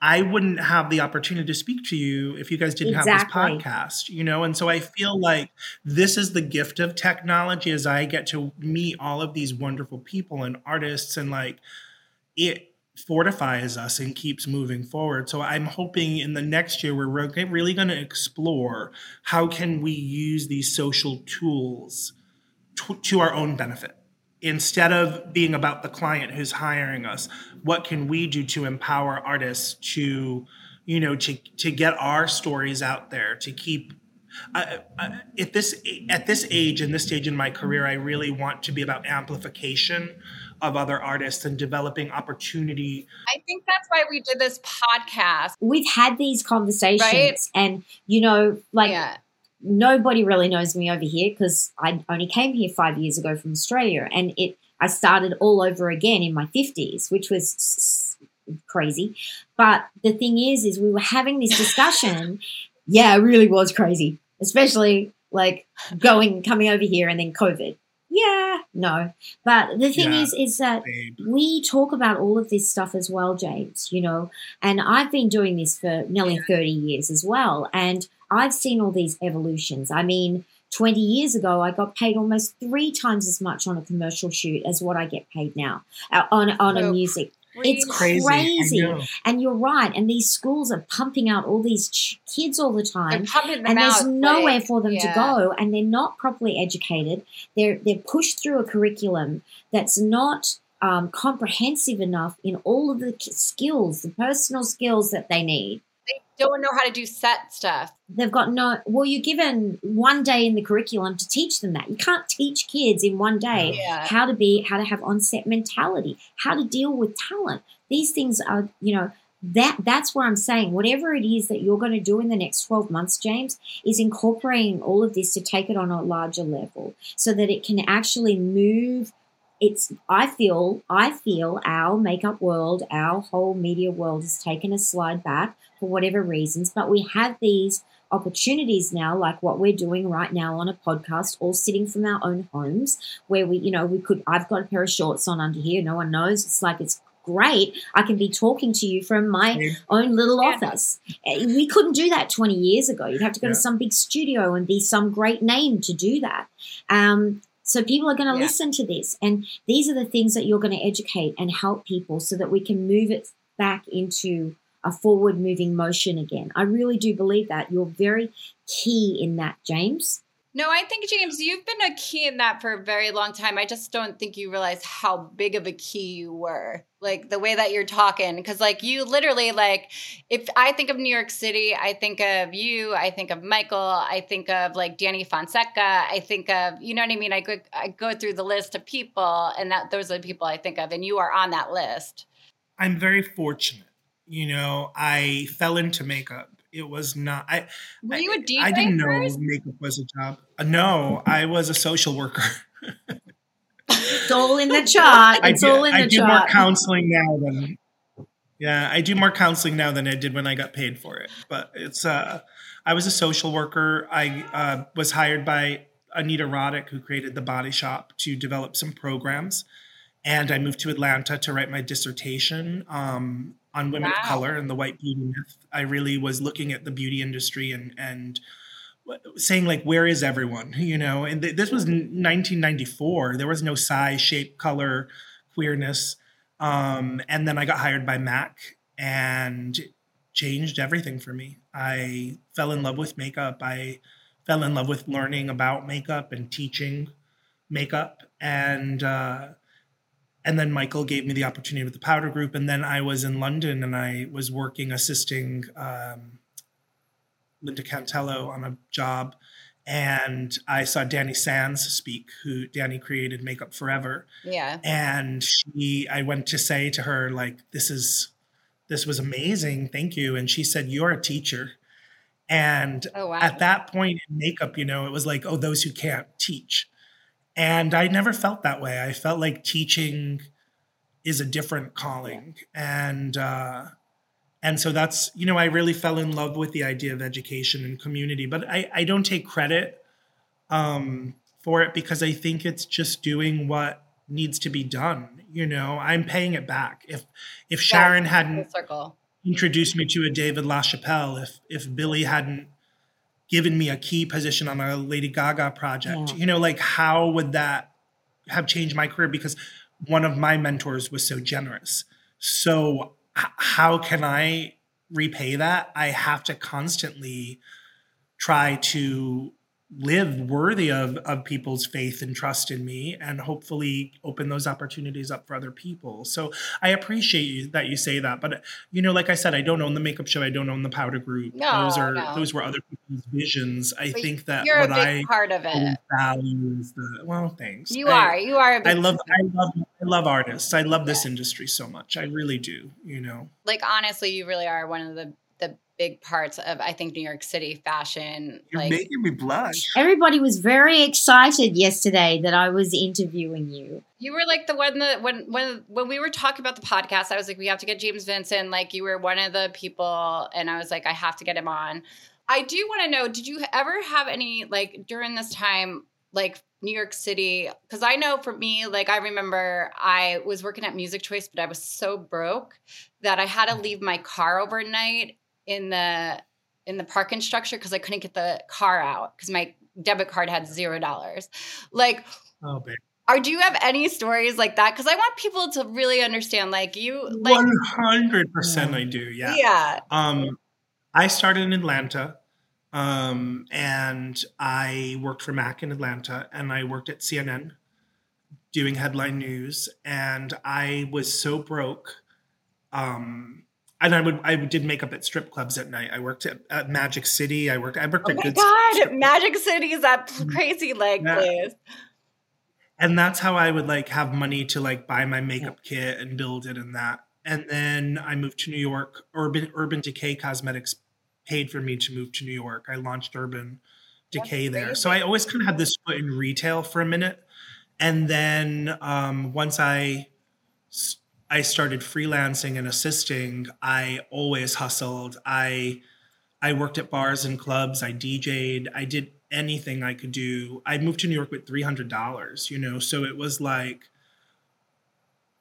I wouldn't have the opportunity to speak to you if you guys didn't have this podcast, you know? And so I feel like this is the gift of technology as I get to meet all of these wonderful people and artists and like it fortifies us and keeps moving forward. So I'm hoping in the next year we're re- really going to explore how can we use these social tools to, to our own benefit instead of being about the client who's hiring us what can we do to empower artists to you know to to get our stories out there to keep I, at this at this age and this stage in my career i really want to be about amplification of other artists and developing opportunity I think that's why we did this podcast. We've had these conversations, Right? and you know, like yeah. nobody really knows me over here because I only came here five years ago from Australia, and it I started all over again in my fifties, which was s- s- crazy. But the thing is, is we were having this discussion. yeah, it really was crazy, especially like going coming over here and then COVID. Yeah, no. But the thing Yeah. is, is that babe. we talk about all of this stuff as well, James, you know, and I've been doing this for nearly 30 years as well. And I've seen all these evolutions. I mean, 20 years ago, I got paid almost three times as much on a commercial shoot as what I get paid now uh, on, on a So music. It's crazy, crazy. And you're right. And these schools are pumping out all these ch- kids all the time and there's nowhere like, for them yeah. to go and they're not properly educated they're they're pushed through a curriculum that's not um, comprehensive enough in all of the k- skills the personal skills that they need don't know how to do set stuff. they've got no well you're given one day in the curriculum to teach them that you can't teach kids in one day Yeah. how to be how to have on-set mentality how to deal with talent these things are you know that that's where I'm saying whatever it is that you're going to do in the next 12 months, James, is incorporating all of this to take it on a larger level so that it can actually move it's I feel I feel our makeup world, our whole media world has taken a slide back for whatever reasons, but we have these opportunities now like what we're doing right now on a podcast all sitting from our own homes where we you know we could I've got a pair of shorts on under here no one knows it's like it's great I can be talking to you from my own little yeah. office eh, we couldn't do that 20 years ago you'd have to go yeah. to some big studio and be some great name to do that um, so people are going to yeah. listen to this. And these are the things that you're going to educate and help people so that we can move it back into a forward moving motion again. I really do believe that. You're very key in that, James. No, I think James, you've been a key in that for a very long time. I just don't think you realize how big of a key you were. Like the way that you're talking cuz like you literally like if I think of New York City, I think of you, I think of Michael, I think of like Danny Fonseca, I think of you know what I mean? I go I go through the list of people and that those are the people I think of and you are on that list. I'm very fortunate. You know, I fell into makeup it was not. I were you a DJ? I, I didn't know first? makeup was a job. Uh, no, I was a social worker. it's all in the chart. Do, all in I do chart. more counseling now than. Yeah, I do more counseling now than I did when I got paid for it. But it's. uh I was a social worker. I uh, was hired by Anita Roddick, who created the Body Shop, to develop some programs. And I moved to Atlanta to write my dissertation. Um, on women wow. of color and the white beauty myth. I really was looking at the beauty industry and and saying like where is everyone? You know and th- this was 1994 there was no size shape color queerness. Um, and then i got hired by mac and changed everything for me. I fell in love with makeup. I fell in love with learning about makeup and teaching makeup. And uh, and then Michael gave me the opportunity with the Powder Group, and then I was in London and I was working assisting um, Linda Cantello on a job, and I saw Dany Sanz speak, who Danny created Make Up For Ever. Yeah, and she, I went to say to her like, "This is, this was amazing, thank you," and she said, "You're a teacher." And oh, wow. at that point in makeup, you know, it was like, oh, those who can't teach. And I never felt that way. I felt like teaching is a different calling. And uh, and so that's, you know, I really fell in love with the idea of education and community. But I, I don't take credit um, for it because I think it's just doing what needs to be done. You know, I'm paying it back. If if Sharon yeah, hadn't introduced me to a David LaChapelle, if if Billy hadn't given me a key position on a Lady Gaga project. Yeah. You know, like how would that have changed my career? Because one of my mentors was so generous. So, h- how can I repay that? I have to constantly try to live worthy of of people's faith and trust in me and hopefully open those opportunities up for other people. So i appreciate you, that you say that but you know like i said i don't own the makeup show. I don't own the powder group. No, those are no. those were other people's visions. I but think that you're what a big i part of it. value is the well thanks. You I, are. You are i love i love i love artists. I love this industry so much. I really do you know. Like honestly you really are one of the big parts of I think New York City fashion. You're like, making me blush. Everybody was very excited yesterday that I was interviewing you. You were like the one that when when when we were talking about the podcast, I was like, we have to get James Vincent. Like you were one of the people, and I was like, I have to get him on. I do want to know, did you ever have any like during this time, like New York City? Because I know for me, like I remember I was working at Music Choice, but I was so broke that I had to leave my car overnight in the in the parking structure because I couldn't get the car out because my debit card had zero dollars. Like, oh, babe. Are do you have any stories like that? Because I want people to really understand. Like you, like, hundred percent, I do. Yeah, yeah. Um, I started in Atlanta, um, and I worked for Mac in Atlanta, and I worked at CNN doing headline news, and I was so broke. Um, and I would I did makeup at strip clubs at night. I worked at, at Magic City. I worked I worked oh at my God, Magic City is that mm-hmm. crazy leg yeah. place. And that's how I would like have money to like buy my makeup kit and build it and that. and then I moved to New York. Urban Urban Decay Cosmetics paid for me to move to New York. I launched Urban Decay there. So I always kind of had this foot in retail for a minute. And then um, once I I started freelancing and assisting, I always hustled. I I worked at bars and clubs. I DJ'd. I did anything I could do. I moved to New York with three hundred dollars. You know, so it was like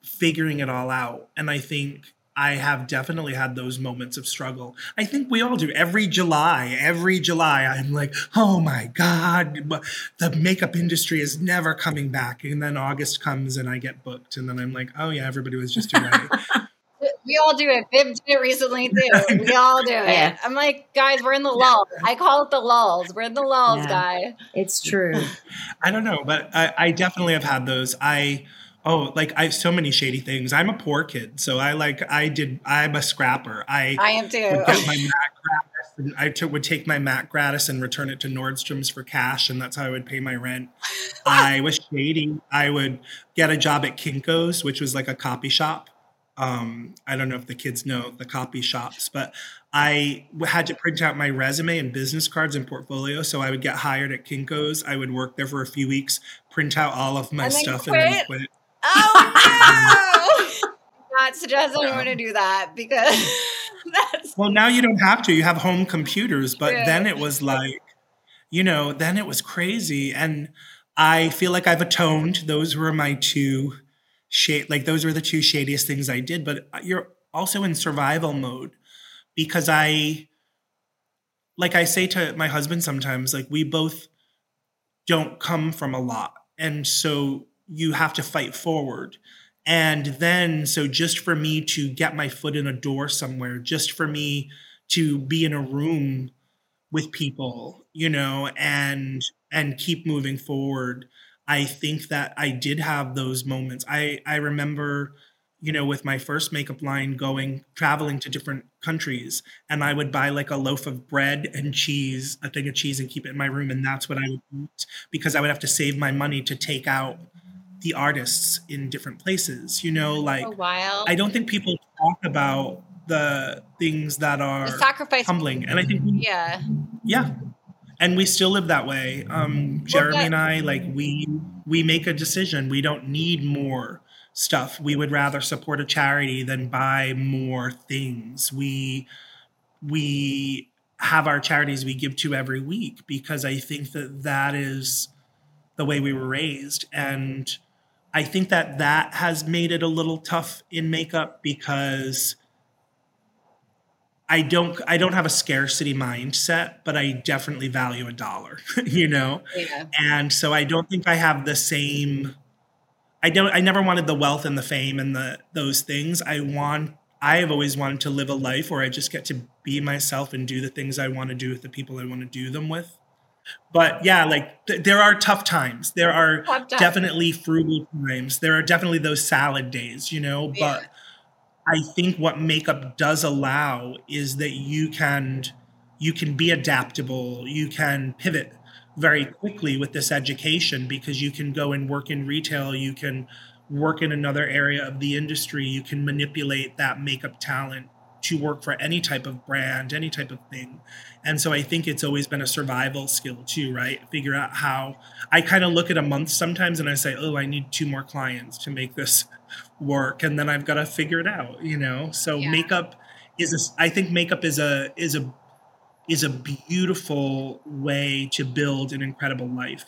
figuring it all out. And I think I have definitely had those moments of struggle. I think we all do. Every July, every July, I'm like, oh my God, the makeup industry is never coming back. And then August comes and I get booked. And then I'm like, oh yeah, everybody was just too ready. we all do it. Viv did it recently too. We all do it. I'm like, guys, we're in the lulls. I call it the lulls. We're in the lulls, yeah, guy. It's true. I don't know, but I, I definitely have had those. I Oh, like I have so many shady things. I'm a poor kid, so I like I did. I'm a scrapper. I I am too. Would get my Mac gratis and I t- would take my Mac gratis and return it to Nordstrom's for cash, and that's how I would pay my rent. I was shady. I would get a job at Kinko's, which was like a copy shop. Um, I don't know if the kids know the copy shops, but I had to print out my resume and business cards and portfolio. So I would get hired at Kinko's. I would work there for a few weeks, print out all of my and stuff, and then quit. Oh no! not suggest anyone to do that because that's well now you don't have to. You have home computers but yeah. then it was like you know then it was crazy. And i feel like i've atoned. Those were my two shade like those were the two shadiest things i did. But uh, you're also in survival mode because i like i say to my husband sometimes like we both don't come from a lot. And so you have to fight forward. And then, so just for me to get my foot in a door somewhere, just for me to be in a room with people, you know, and and keep moving forward. I think that I did have those moments. I I remember, you know, with my first makeup line going traveling to different countries and I would buy like a loaf of bread and cheese, a thing of cheese and keep it in my room and that's what I would eat because I would have to save my money to take out the artists in different places. You know, like I don't think people talk about the things that are the sacrifice humbling, and I think we, yeah, yeah, and we still live that way. Um, Jeremy well, that, and I, like we we make a decision. We don't need more stuff. We would rather support a charity than buy more things. We we have our charities we give to every week because I think that that is the way we were raised and I think that that has made it a little tough in makeup because I don't I don't have a scarcity mindset, but I definitely value a dollar, you know? Yeah. And so I don't think I have the same I don't I never wanted the wealth and the fame and the those things. I want I have always wanted to live a life where I just get to be myself and do the things I want to do with the people I want to do them with but yeah like th- there are tough times. There are definitely frugal times. There are definitely those salad days you know? Yeah. but i think what makeup does allow is that you can you can be adaptable. You can pivot very quickly with this education because you can go and work in retail. You can work in another area of the industry. You can manipulate that makeup talent to work for any type of brand, any type of thing. And so I think it's always been a survival skill too, right? Figure out how I kind of look at a month sometimes and I say, oh, I need two more clients to make this work. And then I've got to figure it out, you know? So yeah. makeup is a, I think makeup is a, is a, is a beautiful way to build an incredible life.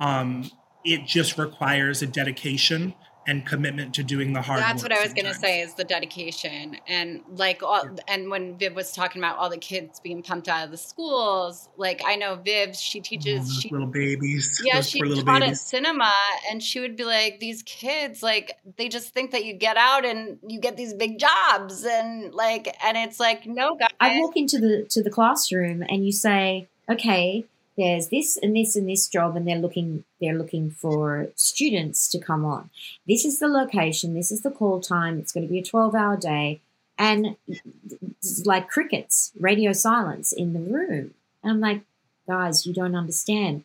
Um, it just requires a dedication and commitment to doing the hard work. that's what i was going to say is the dedication and like all, and when viv was talking about all the kids being pumped out of the schools like i know viv she teaches oh, she, little babies yeah she taught babies. at cinema and she would be like these kids like they just think that you get out and you get these big jobs and like and it's like no guys i walk into the to the classroom and you say okay there's this and this and this job and they're looking they're looking for students to come on. This is the location this is the call time it's going to be a 12 hour day and like crickets radio silence in the room. And i'm like guys you don't understand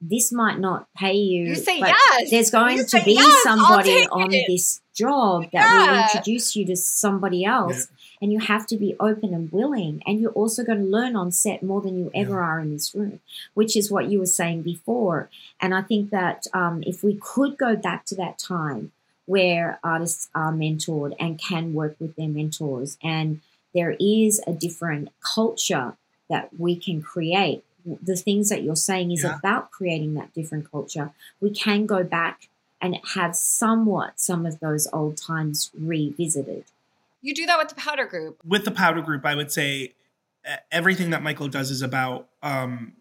this might not pay you. You say but yes. There's going You to be yes, somebody on it. this job that will introduce you to somebody else. And you have to be open and willing. And you're also going to learn on set more than you ever are in this room, which is what you were saying before. And I think that um, if we could go back to that time where artists are mentored and can work with their mentors, and there is a different culture that we can create. The things that you're saying is Yeah. about creating that different culture. We can go back and have somewhat some of those old times revisited. You do that with the powder group. with the powder group, I would say everything that Michael does is about um,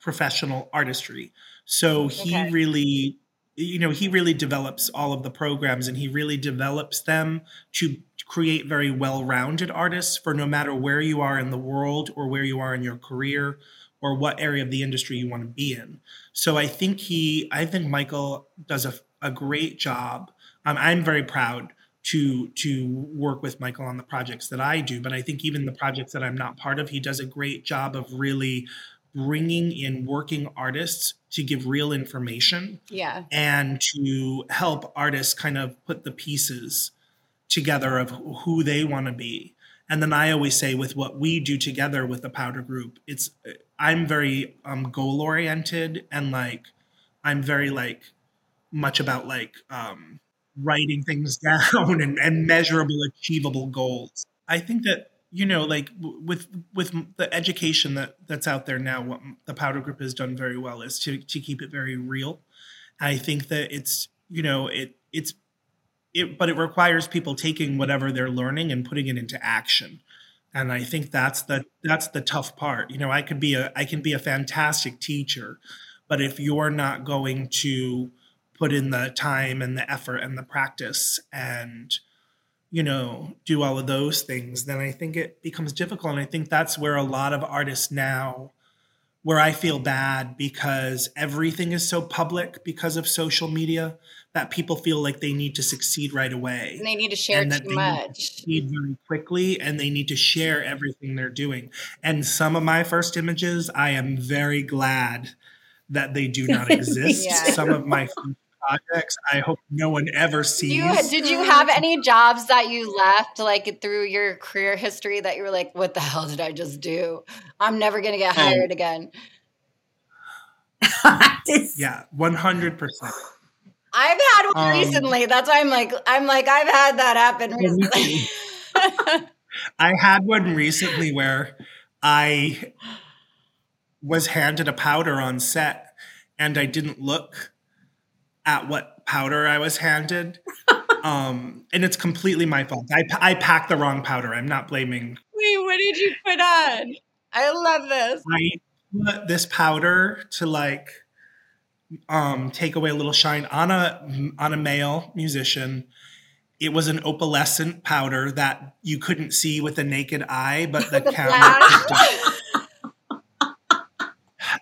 professional artistry. So he Okay. really, you know, he really develops all of the programs and he really develops them to create very well rounded artists for no matter where you are in the world or where you are in your career or what area of the industry you want to be in. So I think he, I think Michael does a, a great job. Um, I'm very proud to to work with Michael on the projects that I do, but I think even the projects that I'm not part of, he does a great job of really bringing in working artists to give real information Yeah. and to help artists kind of put the pieces together of who they want to be. And then I always say with what we do together with the powder group, it's I'm very um, goal oriented and like I'm very like much about like um, writing things down and, and measurable, achievable goals. I think that you know, like with with the education that that's out there now, what the powder group has done very well is to to keep it very real. I think that it's you know it it's it, but it requires people taking whatever they're learning and putting it into action. And I think that's the that's the tough part. You know, I could be a I can be a fantastic teacher, but if you're not going to put in the time and the effort and the practice and you know do all of those things then i think it becomes difficult and i think that's where a lot of artists now where i feel bad because everything is so public because of social media that people feel like they need to succeed right away And they need to share too they need to much. succeed very quickly and they need to share everything they're doing and some of my first images i am very glad that they do not exist Yeah. some of my first projects i hope no one ever sees You, did you have any jobs that you left like through your career history that you were like, what the hell did I just do? I'm never going to get Oh. hired again. Yeah 100% I've had one Um, recently. That's why I'm like, I'm like, I've had that happen recently. I had one recently where I was handed a powder on set and I didn't look at what powder I was handed. Um, and it's completely my fault. I, I packed the wrong powder. I'm not blaming. Wait, what did you put on? I love this. I put this powder to like um, take away a little shine on a on a male musician. It was an opalescent powder that you couldn't see with the naked eye, but the, The camera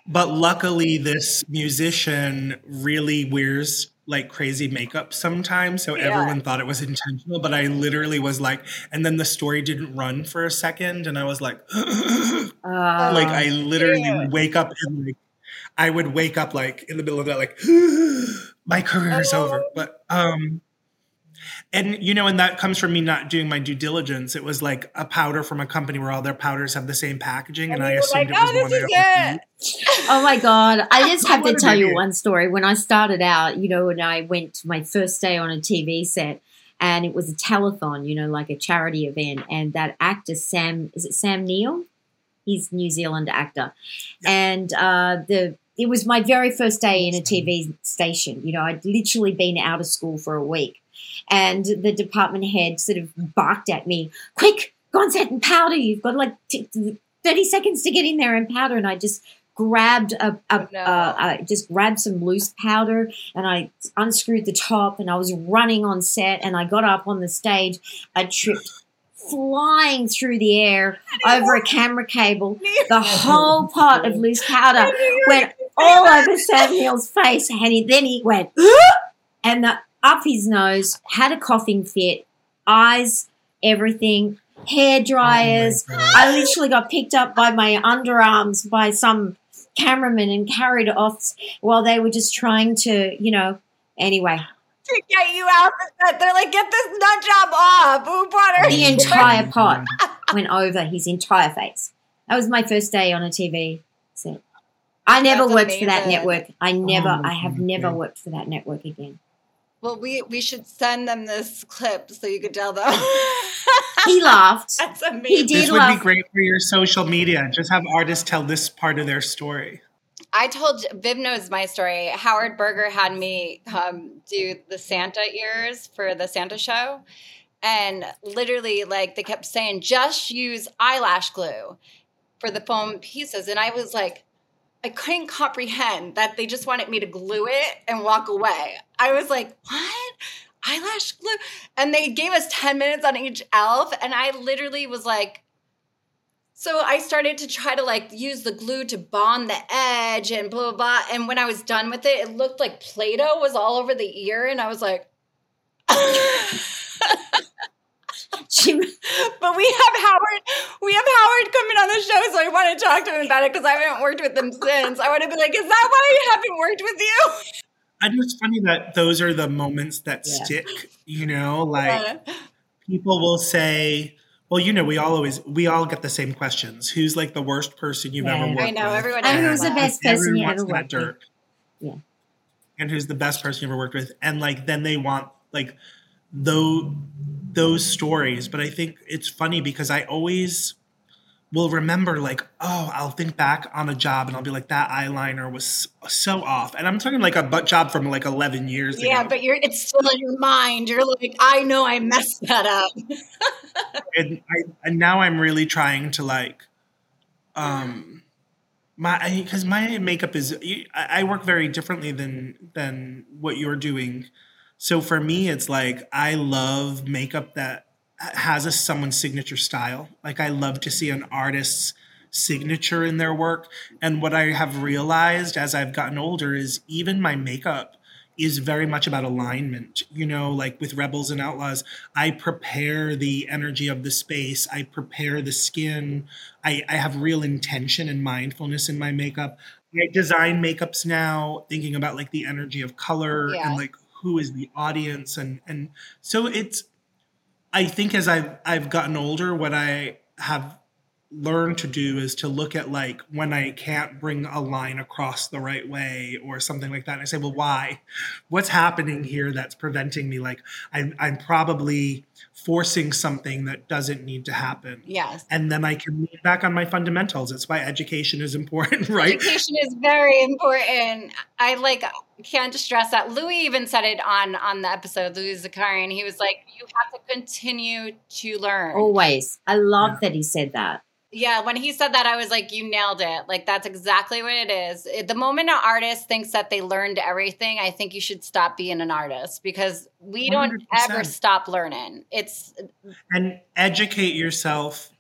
But luckily, this musician really wears like crazy makeup sometimes. So Yeah. everyone thought it was intentional. But I literally was like, and then the story didn't run for a second. And I was like, Uh, like I literally would wake up and like, I would wake up like in the middle of that, like, my career is over. Oh. But, um, and you know, and that comes from me not doing my due diligence. It was like a powder from a company where all their powders have the same packaging, and, And I you assumed like, it was "Oh, one this I is it." Oh my god! I just have to tell you idiot. one story. When I started out, you know, when I went to my first day on a TV set, and it was a telethon, you know, like a charity event, and that actor Sam is it Sam Neill? He's New Zealand actor, and uh, the it was my very first day in a TV station. You know, I'd literally been out of school for a week, and the department head sort of barked at me, "Quick, go on set and powder! You've got like t- 30 seconds to get in there and powder." And I just grabbed a, a Oh, no. uh, I just grabbed some loose powder and I unscrewed the top and I was running on set and I got up on the stage. I tripped flying through the air over a camera cable. The whole pot of loose powder went all over Sam Neill's face and he, then he went and the, up his nose, had a coughing fit, eyes, everything, hair dryers. Oh. I literally got picked up by my underarms by some cameraman and carried off while they were just trying to, you know, anyway. To get you out the set. They're like, get this nut job off. Who brought her? The entire pot went over his entire face. That was my first day on a TV set. I never That's worked for that network. I never, Oh, I have okay. never worked for that network again. Well, we we should send them this clip so you could tell them. He laughed. That's amazing. He did This would laugh. be great for your social media. Just have artists tell this part of their story. I told Viv knows my story. Howard Berger had me um, do the Santa ears for the Santa show, and literally, like they kept saying, just use eyelash glue for the foam pieces, and I was like. I couldn't comprehend that they just wanted me to glue it and walk away. I was like, what? Eyelash glue? And they gave us 10 minutes on each elf. And I literally was like, so I started to try to like use the glue to bond the edge and blah, blah, blah. And when I was done with it, it looked like Play Doh was all over the ear. And I was like, She, but we have Howard, we have Howard coming on the show. So I want to talk to him about it because I haven't worked with him since. I want to be like, is that why I haven't worked with you? I know it's funny that those are the moments that Yeah. stick, you know, like Uh, people will say, well, you know, we all always we all get the same questions. Who's like the worst person you've Yeah. ever worked with? I know, with? everyone And who's the best person you ever worked with? Yeah. And who's the best person you ever worked with? And like then they want like those those stories. But I think it's funny because I always will remember like, oh, I'll think back on a job and I'll be like, that eyeliner was so off. And I'm talking like a butt job from like 11 years Yeah, ago. but you're it's still in your mind. You're like, I know I messed that up. and I and now I'm really trying to like um my because my makeup is I I work very differently than than what you're doing. So for me it's like I love makeup that has a someone's signature style. Like I love to see an artist's signature in their work and what I have realized as I've gotten older is even my makeup is very much about alignment. You know, like with Rebels and Outlaws, I prepare the energy of the space, I prepare the skin, I, I have real intention and mindfulness in my makeup. I design makeups now, thinking about like the energy of color Yeah. and like who is the audience and and so it's I think as I've I've gotten older, what I have learned to do is to look at like when I can't bring a line across the right way or something like that. And I say, well, why? What's happening here that's preventing me? Like I'm I'm probably forcing something that doesn't need to happen. Yes. And then I can lean back on my fundamentals. That's why education is important, right? Education is very important. I like can't stress that. Louie even said it on on the episode. Louie Zakarian. He was like, "You have to continue to learn." always. I love Yeah. that he said that. Yeah, when he said that, I was like, "You nailed it! Like that's exactly what it is." The moment an artist thinks that they learned everything, I think you should stop being an artist because we don't ever stop learning. It's and educate yourself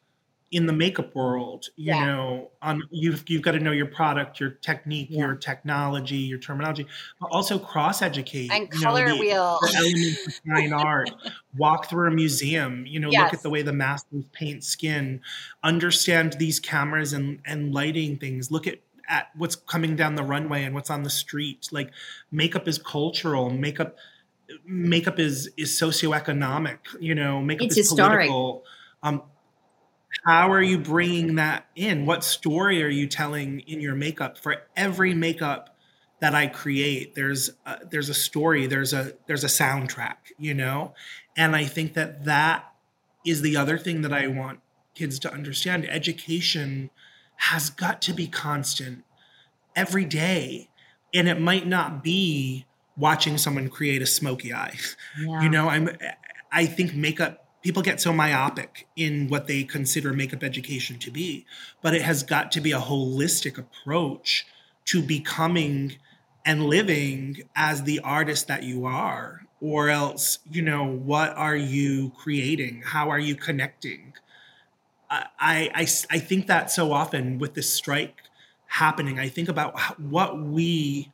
in the makeup world you Yeah. know on you've you've got to know your product your technique Yeah. your technology your terminology but also cross educate and color wheel. the elements of fine art walk through a museum you know Yes. look at the way the masters paint skin understand these cameras and and lighting things look at at what's coming down the runway and what's on the street like makeup is cultural makeup makeup is is socioeconomic you know makeup It's is historic. political um how are you bringing that in? What story are you telling in your makeup? For every makeup that i create there's a, there's a story there's a there's a soundtrack you know? And i think that that is the other thing that i want kids to understand. Education has got to be constant every day and it might not be watching someone create a smoky eye. Yeah. you know i'm i think makeup people get so myopic in what they consider makeup education to be but it has got to be a holistic approach to becoming and living as the artist that you are or else you know what are you creating? How are you connecting? I i, I, think that so often with this strike happening i think about what we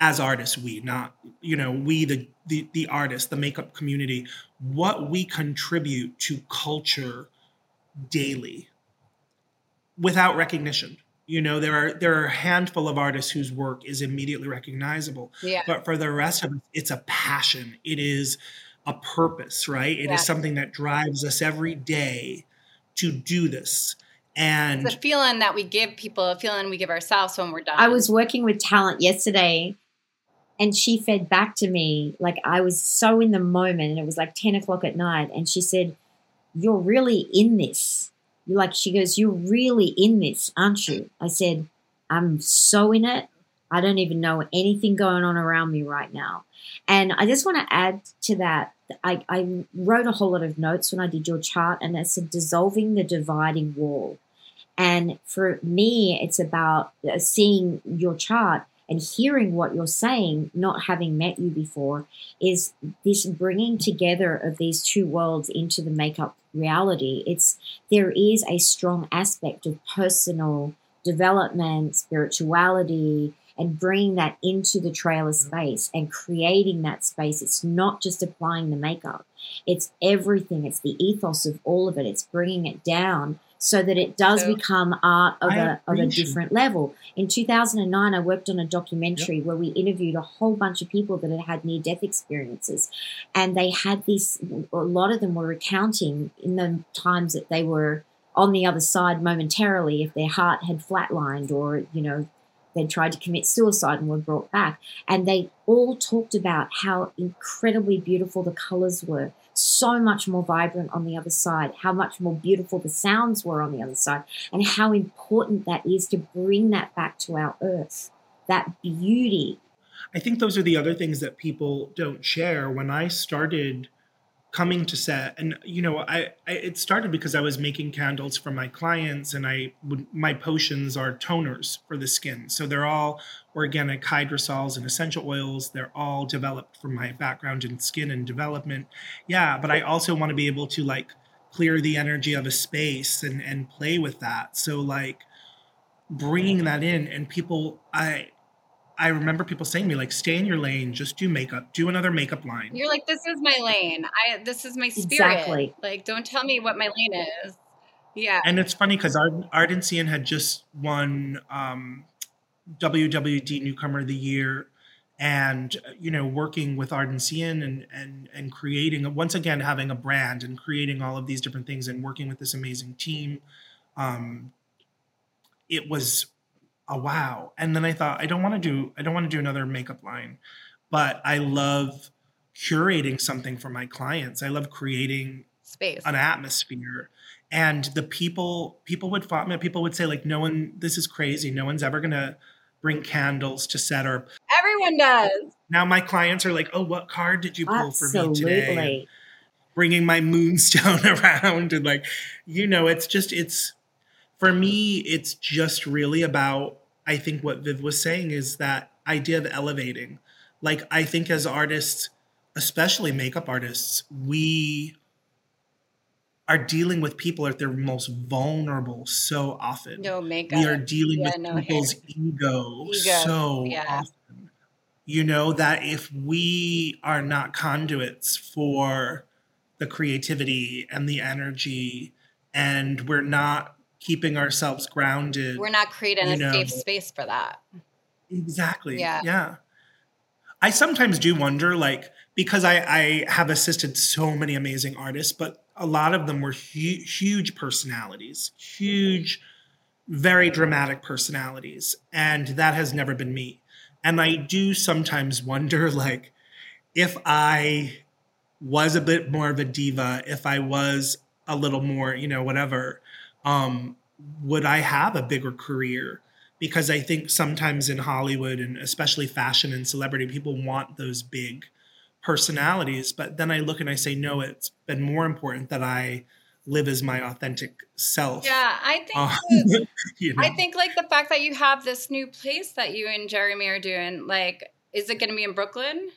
as artists we not you know we the the, the artists the makeup community what we contribute to culture daily without recognition You know, there are there are a handful of artists whose work is immediately recognizable. Yeah. But for the rest of us, it's a passion. It is a purpose, right? It is Yeah. something that drives us every day to do this. And It's a feeling that we give people, a feeling we give ourselves when we're done. I was working with talent yesterday and she fed back to me like I was so in the moment and it was like 10 o'clock at night and she said, You're really in this. You're like she goes, You're really in this, aren't you? I said, I'm so in it. I don't even know anything going on around me right now. And I just want to add to that. I, I wrote a whole lot of notes when I did your chart, and it said dissolving the dividing wall. And for me, it's about uh, seeing your chart and hearing what you're saying, not having met you before, is this bringing together of these two worlds into the makeup reality. It's there is a strong aspect of personal development, spirituality, and bringing that into the trailer mm-hmm. space and creating that space. It's not just applying the makeup, it's everything. It's the ethos of all of it. It's bringing it down so that it does So- become art of I a, of a different level. In 2009, I worked on a documentary where we interviewed a whole bunch of people that had had near death experiences. And they had this, a lot of them were recounting in the times that they were on the other side momentarily if their heart had flatlined or, you know, they tried to commit suicide and were brought back. And they all talked about how incredibly beautiful the colors were, so much more vibrant on the other side, how much more beautiful the sounds were on the other side, and how important that is to bring that back to our earth. That beauty. I think those are the other things that people don't share. When I started coming to set, and you know, I, I it started because I was making candles for my clients, and I would my potions are toners for the skin, so they're all organic hydrosols and essential oils. They're all developed from my background in skin and development. Yeah, but I also want to be able to like clear the energy of a space and and play with that. So like bringing that in, and people, I I remember people saying to me like, "Stay in your lane. Just do makeup. Do another makeup line." You're like, this is my lane. I this is my spirit. Exactly. Like, don't tell me what my lane is. Yeah. And it's funny because Ard- Ardency Inn had just won um, WWD Newcomer of the Year, and you know, working with Ardency Inn and and and creating once again having a brand and creating all of these different things and working with this amazing team. Um, it was a wow. And then I thought, I don't want to do I don't want to do another makeup line, but I love curating something for my clients. I love creating Space. an atmosphere and the people people would me people would say like no one this is crazy no one's ever gonna bring candles to set or Everyone does. now my clients are like oh what card did you pull for me today And Absolutely. bringing my moonstone around and like you know it's just it's for me it's just really about i think what viv was saying is that idea of elevating like i think as artists especially makeup artists we are dealing with people at their most vulnerable so often No makeup. we are dealing Yeah, with no people's ego, Ego, so yeah. often. You know that if we are not conduits for the creativity and the energy, and we're not keeping ourselves grounded, We're not creating a know. safe space for that. exactly. Yeah. yeah. I sometimes do wonder, like, because I, I have assisted so many amazing artists, but a lot of them were hu- huge personalities, huge, very dramatic personalities. And that has never been me. And I do sometimes wonder, like, if I was a bit more of a diva, if I was a little more, you know, whatever, um, would I have a bigger career? Because I think sometimes in Hollywood and especially fashion and celebrity, people want those big personalities. But then I look and I say, no, it's been more important that I live as my authentic self. Yeah, I think. Um, that- you know? I think like the fact that you have this new place that you and Jeremy are doing. Like, is it going to be in Brooklyn?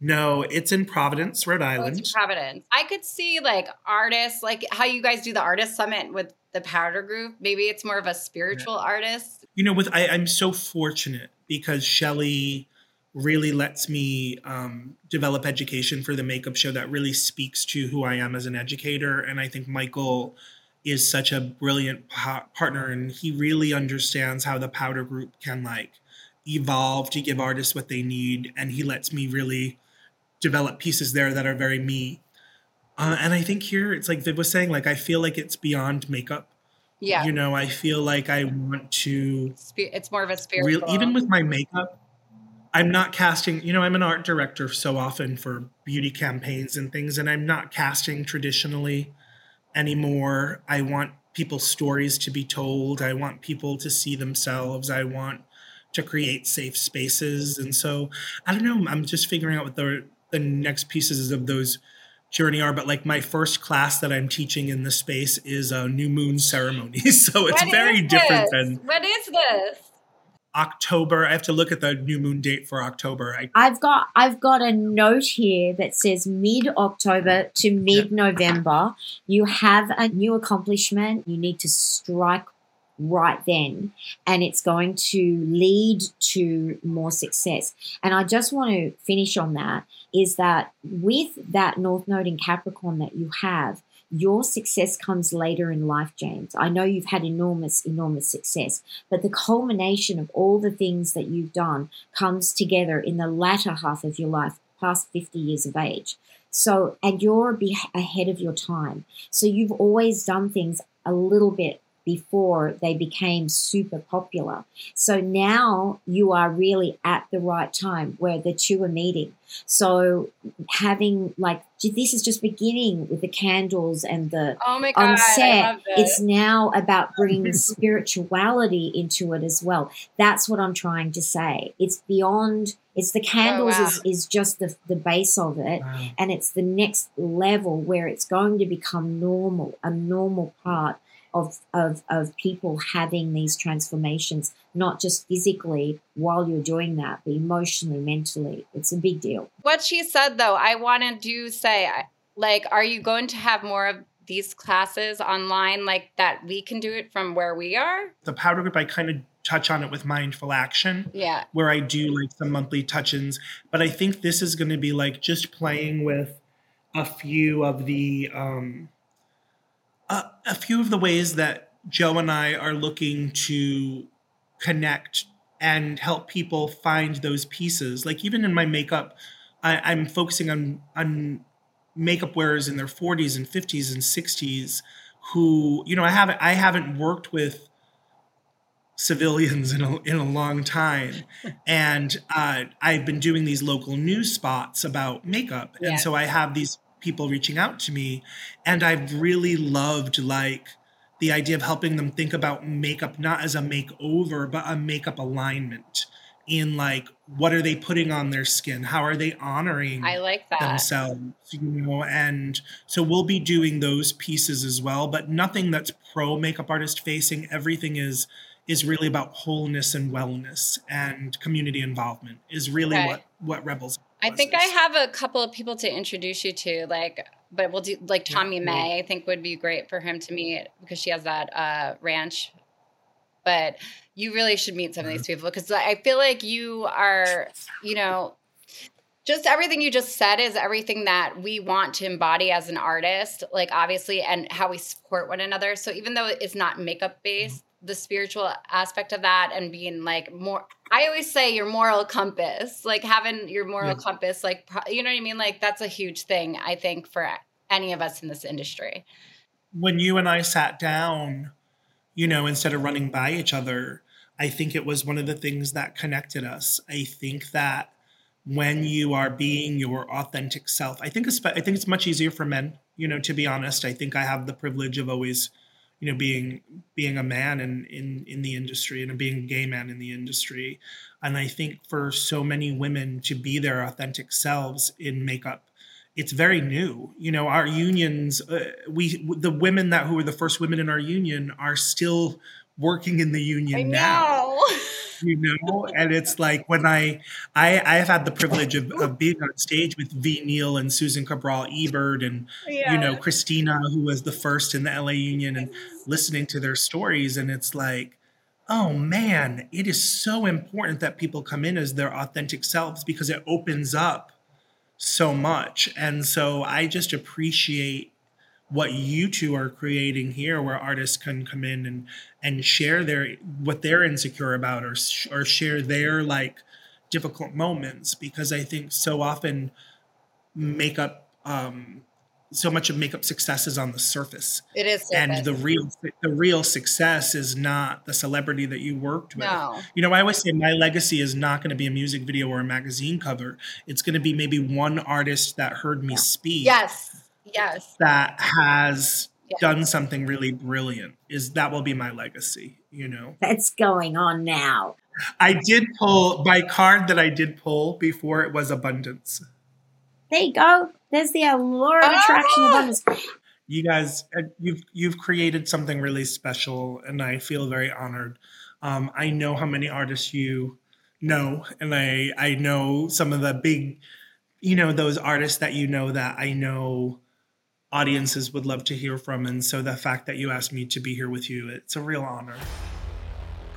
No, it's in Providence, Rhode Oh, Island. it's Providence. I could see like artists, like how you guys do the artist summit with the powder group. Maybe it's more of a spiritual artist. you know with I, i'm so fortunate because shelly really lets me um, develop education for the makeup show that really speaks to who i am as an educator and i think michael is such a brilliant pa- partner and he really understands how the powder group can like evolve to give artists what they need and he lets me really develop pieces there that are very me. Uh, and i think here it's like viv was saying like i feel like it's beyond makeup. Yeah. you know i feel like i want to it's more of a spiritual. real even with my makeup i'm not casting you know i'm an art director so often for beauty campaigns and things and i'm not casting traditionally anymore. I want people's stories to be told. I want people to see themselves. I want to create safe spaces and so i don't know i'm just figuring out what the the next pieces of those journey are but like my first class that i'm teaching in this space is a new moon ceremony so it's What very different than What is this? October. I have to look at the new moon date for October. I, I've got I've got a note here that says mid October to mid November. You have a new accomplishment. You need to strike right then, and it's going to lead to more success. And I just want to finish on that is that with that North Node in Capricorn that you have, your success comes later in life, James. I know you've had enormous, enormous success, but the culmination of all the things that you've done comes together in the latter half of your life, past 50 years of age. So, and you're ahead of your time. So, you've always done things a little bit before they became super popular. So now you are really at the right time where the two are meeting. So having like this is just beginning with the candles and the Oh my god! on set, it's now about bringing spirituality into it as well. That's what I'm trying to say. It's beyond. It's the oh, candles Oh, wow. is, is just the the base of it, and it's the next level where it's going to become normal, a normal part of of of people having these transformations, not just physically while you're doing that, but emotionally, mentally. It's a big deal. what she said though i want to do say like are you going to have more of these classes online like that we can do it from where we are the powder group, I kind of touch on it with mindful action, yeah where I do like some monthly touch-ins. But I think this is going to be like just playing with a few of the um, a, a few of the ways that Joe and I are looking to connect and help people find those pieces. Like even in my makeup, I, I'm focusing on on makeup wearers in their 40s and 50s and 60s who you know I haven't I haven't worked with civilians in a, in a long time and uh, I've been doing these local news spots about makeup Yeah. and so I have these people reaching out to me. And I've really loved like the idea of helping them think about makeup not as a makeover but a makeup alignment in like what are they putting on their skin? How are they honoring i like that. themselves you know? And so we'll be doing those pieces as well but nothing that's pro makeup artist facing. Everything is is really about wholeness and wellness and community involvement is really Okay. what what rebels i think i have a couple of people to introduce you to like but we'll do like tommy cool. may i think would be great for him to meet because she has that uh ranch. But you really should meet some of these people because i feel like you are you know just everything you just said is everything that we want to embody as an artist like obviously and how we support one another. So even though it's not makeup based the spiritual aspect of that and being like more i always say your moral compass like having your moral Yeah. compass like you know what i mean like that's a huge thing i think for any of us in this industry when you and I sat down, you know, instead of running by each other, I think it was one of the things that connected us. I think that when you are being your authentic self, I think I think it's much easier for men, you know, to be honest. I think I have the privilege of always, you know, being being a man in in in the industry and being a gay man in the industry. And I think for so many women to be their authentic selves in makeup it's very new. You know, our unions, uh, we the women that who were the first women in our union are still working in the union now. You know, and it's like when I I I have had the privilege of, of being on stage with Ve Neill and Susan Cabral Ebert and yeah. you know Christina, who was the first in the LA union, and listening to their stories, and it's like. Oh man, it is so important that people come in as their authentic selves because it opens up so much. And so I just appreciate what you two are creating here where artists can come in and and share their what they're insecure about or or share their like difficult moments because i think so often makeup um so much of makeup success is on the surface It is. and surface. the real the real success is not the celebrity that you worked with no. you know, I always say my legacy is not going to be a music video or a magazine cover. It's going to be maybe one artist that heard me speak Yes. Yes. that has Yes. done something really brilliant. Is that will be my legacy, you know. That's going on now. I did pull my card that I did pull before it was abundance. There you go. There's the law of attraction Ah! abundance. You guys, uh, you've you've created something really special, and I feel very honored. Um, I know how many artists you know, and I I know some of the big, you know, those artists that you know that I know audiences would love to hear from, and so the fact that you asked me to be here with you, it's a real honor.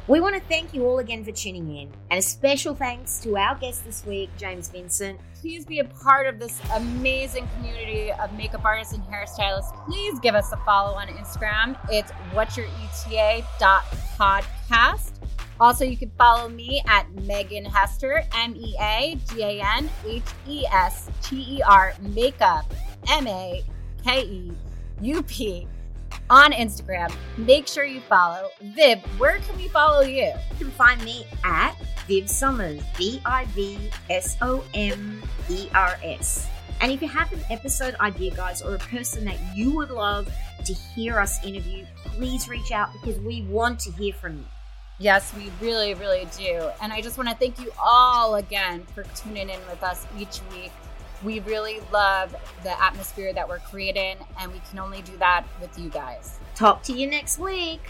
We want to thank you all again for tuning in, and a special thanks to our guest this week, James Vincent. Please be a part of this amazing community of makeup artists and hairstylists. Please give us a follow on Instagram. It's what's your ETA dot podcast. Also, you can follow me at Meagan Hester, M E A G A N H E S T E R makeup, M A K E U P on Instagram. Make sure you follow. Viv, where can we follow you? You can find me at Viv Somers, V I V S O M E R S. And if you have an episode idea, guys, or a person that you would love to hear us interview, please reach out because we want to hear from you. Yes, we really, really do. And I just want to thank you all again for tuning in with us each week. We really love the atmosphere that we're creating, and we can only do that with you guys. Talk to you next week.